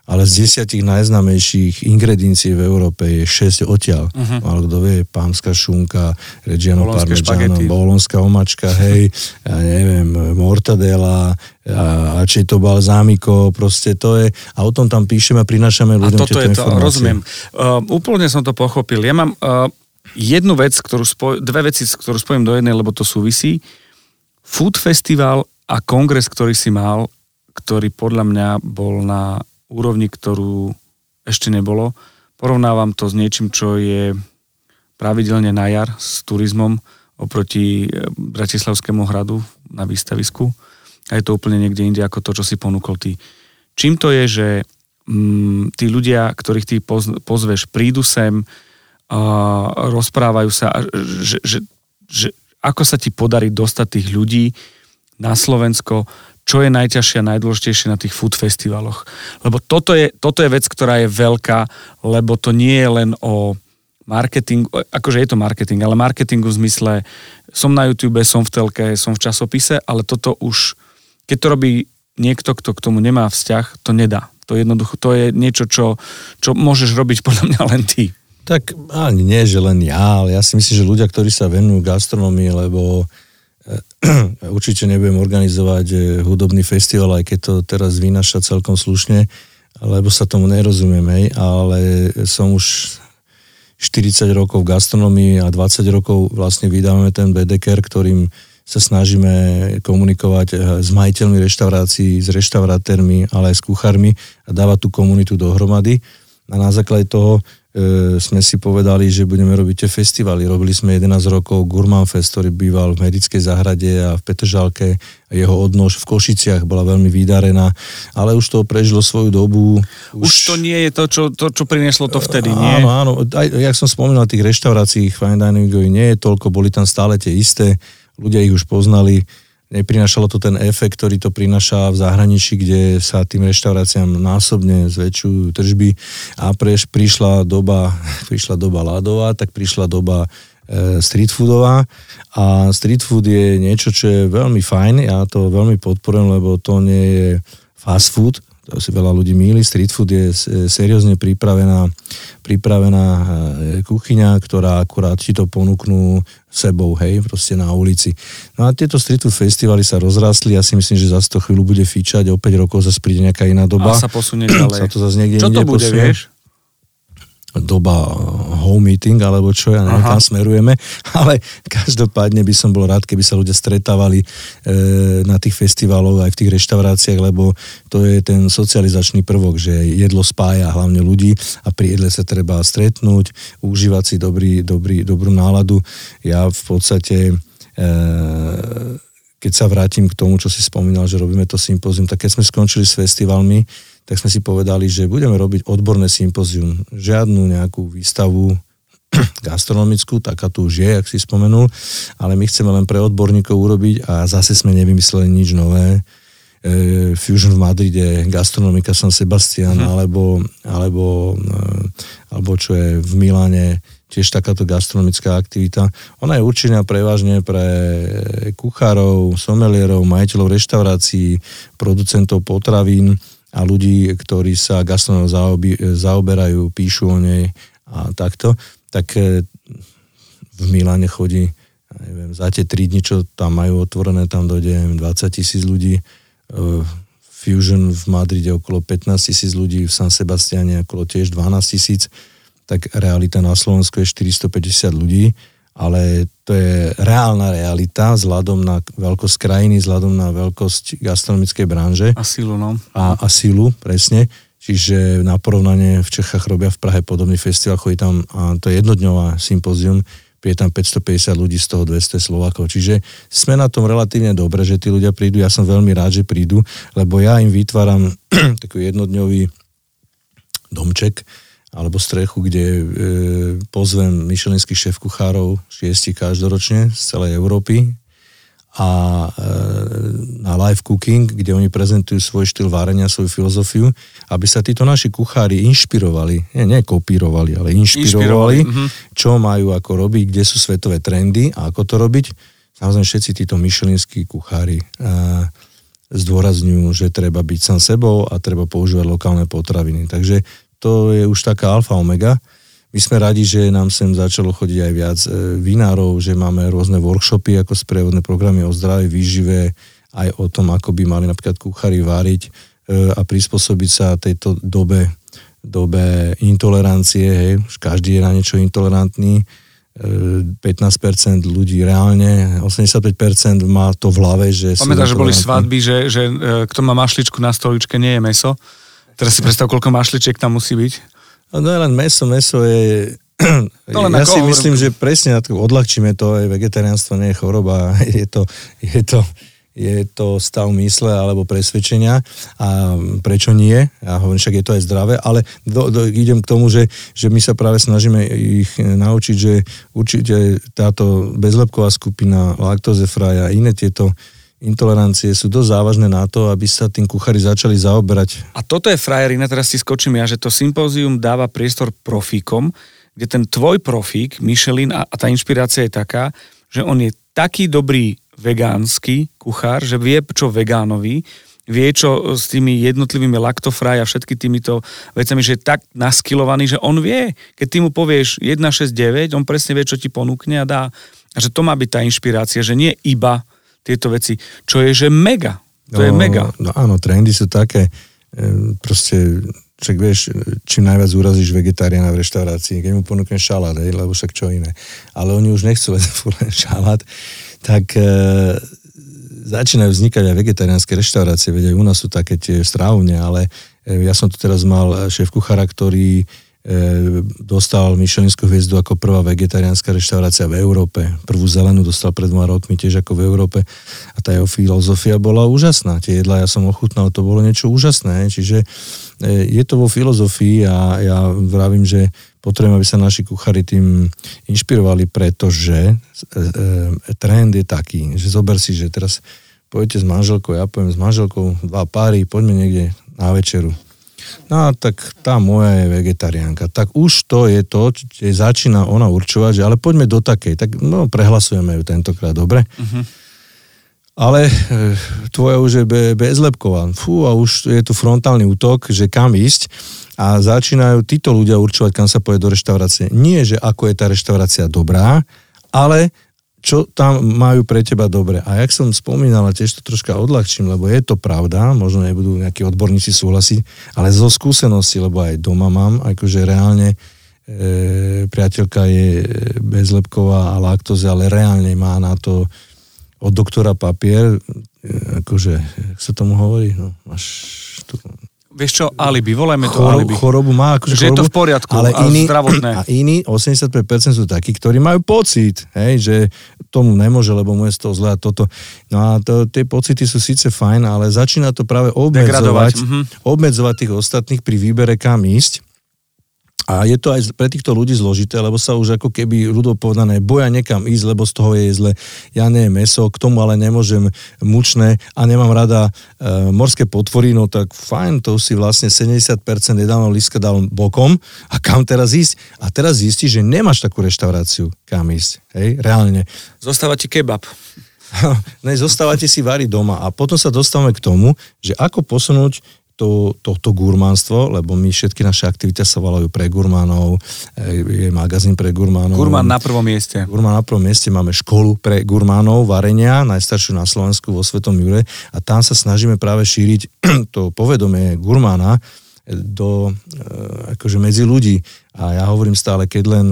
ale z desiatich najznamejších ingrediencií v Európe je 6 odtiaľ. Uh-huh. Ale kto vie, pámska šunka, Reggiano Parmigiano, bolonská omačka, hej, ja neviem, mortadela, a, a či to balzámiko, proste to je, a o tom tam píšeme a prinášame ľuďom A toto je to, rozumiem. Uh, úplne som to pochopil. Ja mám uh, jednu vec, ktorú spoj, dve veci, ktorú spojím do jednej, lebo to súvisí. Food Festival a kongres, ktorý si mal, ktorý podľa mňa bol na úrovni, ktorú ešte nebolo. Porovnávam to s niečím, čo je pravidelne na jar s turizmom oproti eh, Bratislavskému hradu na výstavisku. A je to úplne niekde inde ako to, čo si ponúkol ty. Čím to je, že mm, tí ľudia, ktorých ty pozveš, prídu sem, a rozprávajú sa, že, že, že ako sa ti podarí dostať tých ľudí na Slovensko, čo je najťažšie a najdôležitejšie na tých food festivaloch. Lebo toto je, toto je vec, ktorá je veľká, lebo to nie je len o marketingu, akože je to marketing, ale marketingu v zmysle som na YouTube, som v telke, som v časopise, ale toto už, keď to robí niekto, kto k tomu nemá vzťah, to nedá. To jednoducho, to je niečo, čo, čo môžeš robiť podľa mňa len ty. Tak ani nie, že len ja, ale ja si myslím, že ľudia, ktorí sa venujú gastronomii, lebo určite nebudem organizovať eh, hudobný festival, aj keď to teraz vynaša celkom slušne, lebo sa tomu nerozumiem, hej, ale som už 40 rokov v gastronomii a 20 rokov vlastne vydávame ten BDKR, ktorým sa snažíme komunikovať eh, s majiteľmi reštaurácií, s reštauratérmi, ale aj s kuchármi a dávať tú komunitu dohromady. A na základe toho e, sme si povedali, že budeme robiť tie festivaly. Robili sme 11 rokov Gurman Fest, ktorý býval v Medickej záhrade a v Petržalke. Jeho odnož v Košiciach bola veľmi vydarená, ale už to prežilo svoju dobu. Už, už to nie je to, čo, to, čo prinieslo to vtedy, nie? Áno, áno. Aj, jak som spomínal, tých reštaurácií fine diningových nie je toľko, boli tam stále tie isté, ľudia ich už poznali neprinašalo to ten efekt, ktorý to prináša v zahraničí, kde sa tým reštauráciám násobne zväčšujú tržby. A preš, prišla doba, prišla doba ľadová, tak prišla doba e, street foodová. A street food je niečo, čo je veľmi fajn, ja to veľmi podporujem, lebo to nie je fast food, to si veľa ľudí míli, street food je seriózne pripravená, pripravená e, kuchyňa, ktorá akurát ti to ponúknú sebou, hej, proste na ulici. No a tieto street food festivaly sa rozrastli, ja si myslím, že za to chvíľu bude fíčať, o 5 rokov zase príde nejaká iná doba. A sa posunie ďalej. Sa to zase niekde Čo to bude, posunie. vieš? Doba home meeting, alebo čo, ja neviem, kam smerujeme, ale každopádne by som bol rád, keby sa ľudia stretávali e, na tých festivaloch aj v tých reštauráciách, lebo to je ten socializačný prvok, že jedlo spája hlavne ľudí a pri jedle sa treba stretnúť, užívať si dobrý, dobrý, dobrú náladu. Ja v podstate e, keď sa vrátim k tomu, čo si spomínal, že robíme to sympózium, tak keď sme skončili s festivalmi, tak sme si povedali, že budeme robiť odborné sympozium. Žiadnu nejakú výstavu gastronomickú, taká tu už je, ak si spomenul, ale my chceme len pre odborníkov urobiť a zase sme nevymysleli nič nové. Fusion v Madride, Gastronomika San Sebastian, uh-huh. alebo, alebo, e, alebo čo je v Miláne, tiež takáto gastronomická aktivita. Ona je určená prevažne pre kuchárov, somelierov, majiteľov reštaurácií, producentov potravín a ľudí, ktorí sa gastronomou zaoberajú, píšu o nej a takto. Tak e, v Miláne chodí neviem, za tie 3 dni, čo tam majú otvorené, tam dojde 20 tisíc ľudí. E, Fusion v Madride okolo 15 tisíc ľudí, v San Sebastiane okolo tiež 12 tisíc tak realita na Slovensku je 450 ľudí, ale to je reálna realita vzhľadom na veľkosť krajiny, vzhľadom na veľkosť gastronomickej branže. A sílu, no. A, a sílu, presne. Čiže na porovnanie v Čechách robia v Prahe podobný festival, chodí tam, a to je jednodňová sympózium, je tam 550 ľudí, z toho 200 Slovakov. Čiže sme na tom relatívne dobre, že tí ľudia prídu. Ja som veľmi rád, že prídu, lebo ja im vytváram taký jednodňový domček, alebo strechu, kde e, pozvem myšelinských šéf kuchárov, šiesti každoročne z celej Európy a e, na live cooking, kde oni prezentujú svoj štýl várenia, svoju filozofiu, aby sa títo naši kuchári inšpirovali, nie, nie kopírovali, ale inšpirovali, inšpirovali uh-huh. čo majú ako robiť, kde sú svetové trendy a ako to robiť. Samozrejme všetci títo myšelinskí kuchári e, zdôrazňujú, že treba byť sám sebou a treba používať lokálne potraviny. Takže to je už taká alfa omega. My sme radi, že nám sem začalo chodiť aj viac e, vinárov, že máme rôzne workshopy ako sprievodné programy o zdravej výžive, aj o tom, ako by mali napríklad kuchári váriť e, a prispôsobiť sa tejto dobe, dobe intolerancie. Hej. Každý je na niečo intolerantný. 15% e, ľudí reálne, 85% má to v hlave, že Pamätáš, že boli svadby, že, že kto má mašličku na stoličke, nie je meso. Teraz si predstav, koľko mašličiek tam musí byť. No, no len meso, meso je... Len ja si myslím, že presne odľahčíme to, aj vegetariánstvo nie je choroba, je to, je to, je to stav mysle alebo presvedčenia. A prečo nie, ja hovorím, však je to aj zdravé, ale do, do, idem k tomu, že, že my sa práve snažíme ich naučiť, že určite táto bezlepková skupina, laktozefraj a iné tieto intolerancie sú dosť závažné na to, aby sa tým kuchári začali zaoberať. A toto je frajerina, teraz si skočím ja, že to sympózium dáva priestor profíkom, kde ten tvoj profík, Michelin a, a tá inšpirácia je taká, že on je taký dobrý vegánsky kuchár, že vie, čo vegánovi, vie, čo s tými jednotlivými laktofraj a všetky týmito vecami, že je tak naskilovaný, že on vie, keď ty mu povieš 169, on presne vie, čo ti ponúkne a dá. A že to má byť tá inšpirácia, že nie iba tieto veci, čo je, že mega. To no, je mega. No áno, trendy sú také, proste, však vieš, čím najviac urazíš vegetariána v reštaurácii, keď mu ponúkneš šalát, hej, lebo však čo iné. Ale oni už nechcú len šalát, tak e, začínajú vznikať aj vegetariánske reštaurácie, veď aj u nás sú také tie strávne, ale e, ja som tu teraz mal šéf kuchára, ktorý E, dostal Michelinskú hviezdu ako prvá vegetariánska reštaurácia v Európe. Prvú zelenú dostal pred dvoma rokmi tiež ako v Európe a tá jeho filozofia bola úžasná. Tie jedla ja som ochutnal, to bolo niečo úžasné, čiže e, je to vo filozofii a ja vravím, že potrebujem, aby sa naši kuchári tým inšpirovali, pretože e, trend je taký, že zober si, že teraz pojete s manželkou, ja poviem s manželkou, dva páry, poďme niekde na večeru No tak tá moja je vegetariánka. Tak už to je to, že začína ona určovať, že ale poďme do takej. Tak no, prehlasujeme ju tentokrát, dobre? Uh-huh. Ale e, tvoja už je be, bezlepková. Fú, a už je tu frontálny útok, že kam ísť a začínajú títo ľudia určovať, kam sa pôjde do reštaurácie. Nie, že ako je tá reštaurácia dobrá, ale čo tam majú pre teba dobre. A jak som spomínal, tiež to troška odľahčím, lebo je to pravda, možno nebudú nejakí odborníci súhlasiť, ale zo skúsenosti, lebo aj doma mám, akože reálne e, priateľka je bezlepková a laktoze, ale reálne má na to od doktora papier, e, akože, jak sa tomu hovorí, no, máš tu, vieš čo, alibi, volajme to Chorob, alibi. Chorobu má akože že chorobu, je to v poriadku ale a iní, zdravotné. A iní, 85% sú takí, ktorí majú pocit, hej, že tomu nemôže, lebo mu je z toho zle a toto. No a to, tie pocity sú síce fajn, ale začína to práve obmedzovať, mm-hmm. obmedzovať tých ostatných pri výbere kam ísť. A je to aj pre týchto ľudí zložité, lebo sa už ako keby ľudov povedané boja nekam ísť, lebo z toho je zle. Ja nie meso, k tomu ale nemôžem mučné a nemám rada e, morské potvory, no tak fajn, to si vlastne 70% jedálneho lístka dal bokom a kam teraz ísť? A teraz zistíš, že nemáš takú reštauráciu, kam ísť. Hej, reálne. Zostáva ti kebab. ne, zostávate si variť doma a potom sa dostávame k tomu, že ako posunúť to, to, to gurmánstvo, lebo my všetky naše aktivity sa volajú pre gurmánov, je magazín pre gurmánov. Gurmán na prvom mieste. Gurmán na prvom mieste, máme školu pre gurmánov varenia, najstaršiu na Slovensku vo Svetom Jure a tam sa snažíme práve šíriť to povedomie gurmána do, e, akože medzi ľudí. A ja hovorím stále, keď len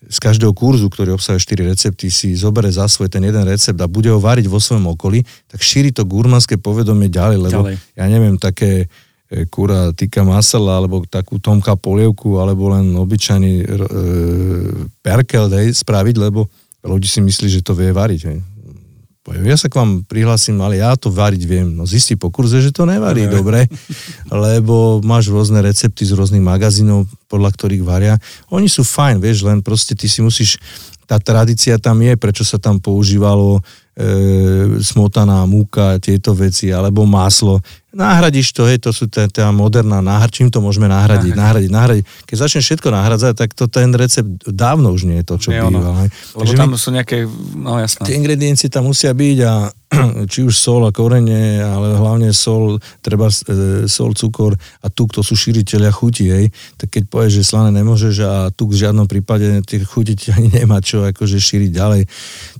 z každého kurzu, ktorý obsahuje 4 recepty, si zobere za svoj ten jeden recept a bude ho variť vo svojom okolí, tak šíri to gurmanské povedomie ďalej, lebo ďalej. ja neviem, také e, kura týka masala, alebo takú tomka polievku, alebo len obyčajný e, perkel dej, spraviť, lebo ľudí si myslí, že to vie variť. Hej poviem, ja sa k vám prihlásim, ale ja to variť viem. No zistí po kurze, že to nevarí ne. dobre, lebo máš rôzne recepty z rôznych magazínov, podľa ktorých varia. Oni sú fajn, vieš, len proste ty si musíš, tá tradícia tam je, prečo sa tam používalo e, smotaná múka, tieto veci, alebo maslo. Nahradíš to, hej, to sú tá, tá moderná náhrad, čím to môžeme nahradiť, nahradiť, nahradiť. Keď začneš všetko nahradzať, tak to ten recept dávno už nie je to, čo býva. Lebo tam my, sú nejaké, no jasné. Tie ingrediencie tam musia byť a či už sol a korene, ale hlavne sol, treba e, sol, cukor a tuk, to sú šíriteľia chuti, hej. Tak keď povieš, že slané nemôžeš a tuk v žiadnom prípade tie chuti ani nemá čo akože šíriť ďalej.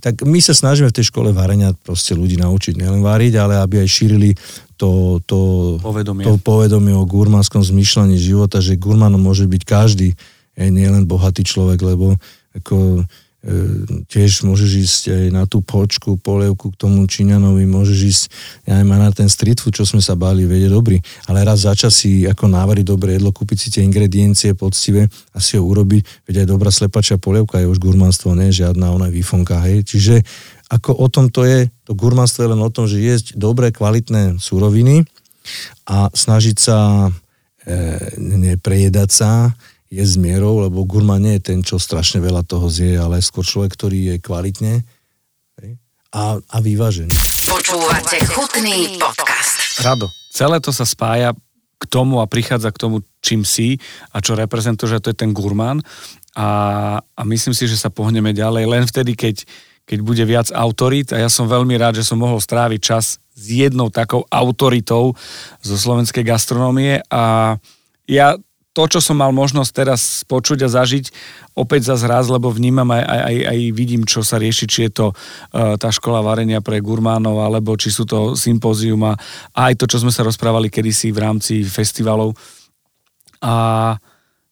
Tak my sa snažíme v tej škole varenia proste ľudí naučiť nielen variť, ale aby aj šírili to, to, povedomie. to povedomie o gurmánskom zmyšľaní života, že gurmánom môže byť každý, aj nie len bohatý človek, lebo ako, e, tiež môžeš ísť aj na tú počku, polievku k tomu Číňanovi, môžeš ísť aj na ten street food, čo sme sa báli, vedie dobrý, ale raz za čas si ako návariť dobré jedlo, kúpiť si tie ingrediencie poctivé a si ho urobiť, veď aj dobrá slepačia polievka je už gurmánstvo, nie žiadna ona výfonka, hej, čiže ako o tom to je, to gurmanstvo je len o tom, že jesť dobré, kvalitné súroviny a snažiť sa e, neprejedať sa, je s mierou, lebo gurman nie je ten, čo strašne veľa toho zje, ale skôr človek, ktorý je kvalitne a, a vyvážený. Počúvate chutný podcast. Rado, celé to sa spája k tomu a prichádza k tomu, čím si a čo reprezentuje, že to je ten gurmán a, a myslím si, že sa pohneme ďalej len vtedy, keď keď bude viac autorít a ja som veľmi rád, že som mohol stráviť čas s jednou takou autoritou zo slovenskej gastronómie a ja to, čo som mal možnosť teraz počuť a zažiť, opäť za zraz, lebo vnímam aj, aj, aj vidím, čo sa rieši, či je to uh, tá škola varenia pre gurmánov, alebo či sú to sympózium a aj to, čo sme sa rozprávali kedysi v rámci festivalov. A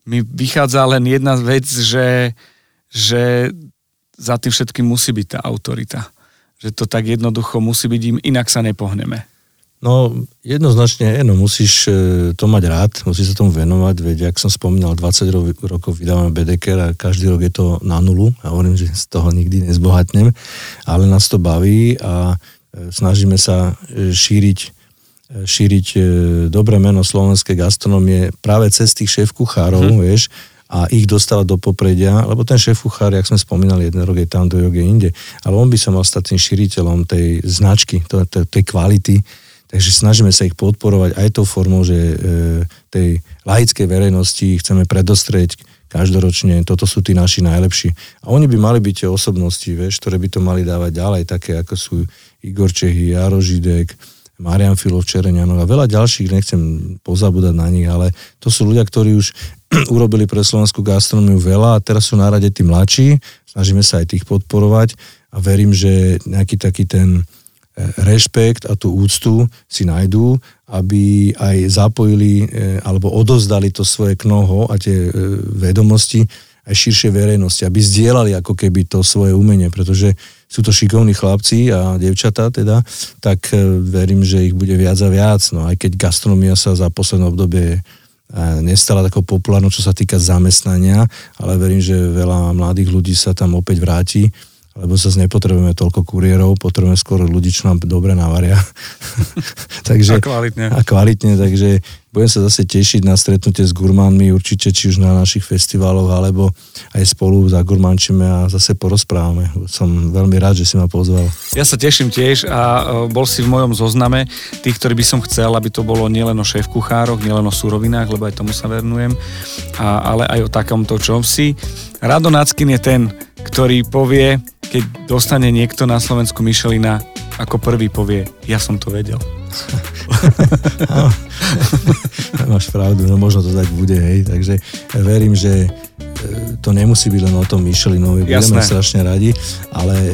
mi vychádza len jedna vec, že, že za tým všetkým musí byť tá autorita. Že to tak jednoducho musí byť im, inak sa nepohneme. No jednoznačne, no musíš e, to mať rád, musíš sa tomu venovať, veď, ak som spomínal, 20 ro- rokov vydávame BDK a každý rok je to na nulu. Ja hovorím, že z toho nikdy nezbohatnem, ale nás to baví a e, snažíme sa e, šíriť šíriť dobré meno slovenskej gastronomie práve cez tých šéf kuchárov, mm-hmm. vieš, a ich dostávať do popredia, lebo ten šéf kuchár, jak sme spomínali, jeden rok je tam, druhý rok je inde, ale on by sa mal stať tým širiteľom tej značky, tej kvality, takže snažíme sa ich podporovať aj tou formou, že e, tej laickej verejnosti chceme predostrieť každoročne, toto sú tí naši najlepší. A oni by mali byť tie osobnosti, vieš, ktoré by to mali dávať ďalej, také ako sú Igor Čehy, Jaro Židek, Marian Filov, Čereňanov a veľa ďalších, nechcem pozabúdať na nich, ale to sú ľudia, ktorí už urobili pre slovenskú gastronómiu veľa a teraz sú na rade tí mladší, snažíme sa aj tých podporovať a verím, že nejaký taký ten e, rešpekt a tú úctu si nájdú, aby aj zapojili e, alebo odozdali to svoje knoho a tie e, vedomosti aj širšie verejnosti, aby zdieľali ako keby to svoje umenie, pretože sú to šikovní chlapci a devčatá teda, tak verím, že ich bude viac a viac. No aj keď gastronomia sa za posledné obdobie nestala takou populárnou, čo sa týka zamestnania, ale verím, že veľa mladých ľudí sa tam opäť vráti lebo sa nepotrebujeme toľko kuriérov, potrebujeme skôr ľudí, čo nám dobre navaria. takže, a kvalitne. A kvalitne, takže budem sa zase tešiť na stretnutie s gurmánmi, určite či už na našich festivaloch, alebo aj spolu zagurmančíme a zase porozprávame. Som veľmi rád, že si ma pozval. Ja sa teším tiež a e, bol si v mojom zozname tých, ktorí by som chcel, aby to bolo nielen o šéf kuchároch, nielen o surovinách, lebo aj tomu sa venujem, a, ale aj o takomto čomsi. Rado Nackin je ten, ktorý povie, keď dostane niekto na Slovensku Michelina, ako prvý povie, ja som to vedel. Máš pravdu, no možno to tak bude, hej, takže verím, že e, to nemusí byť len o tom Michelinovi, budeme strašne radi, ale e,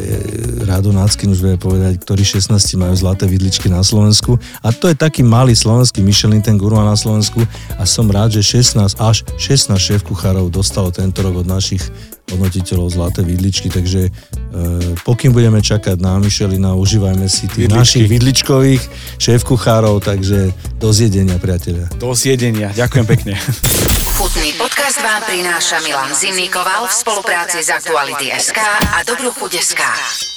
Rado Náckin už vie povedať, ktorí 16 majú zlaté vidličky na Slovensku. A to je taký malý slovenský Michelin, ten gurma na Slovensku. A som rád, že 16 až 16 šéf kuchárov dostalo tento rok od našich hodnotiteľov zlaté vidličky, takže e, pokým budeme čakať na Michelina, užívajme si tých Vidličky. našich vidličkových šéf-kuchárov, takže do zjedenia, priatelia. Do zjedenia, ďakujem pekne. Chutný podcast vám prináša Milan Zimnikoval v spolupráci s Aktuality SK a Dobrú chuť SK.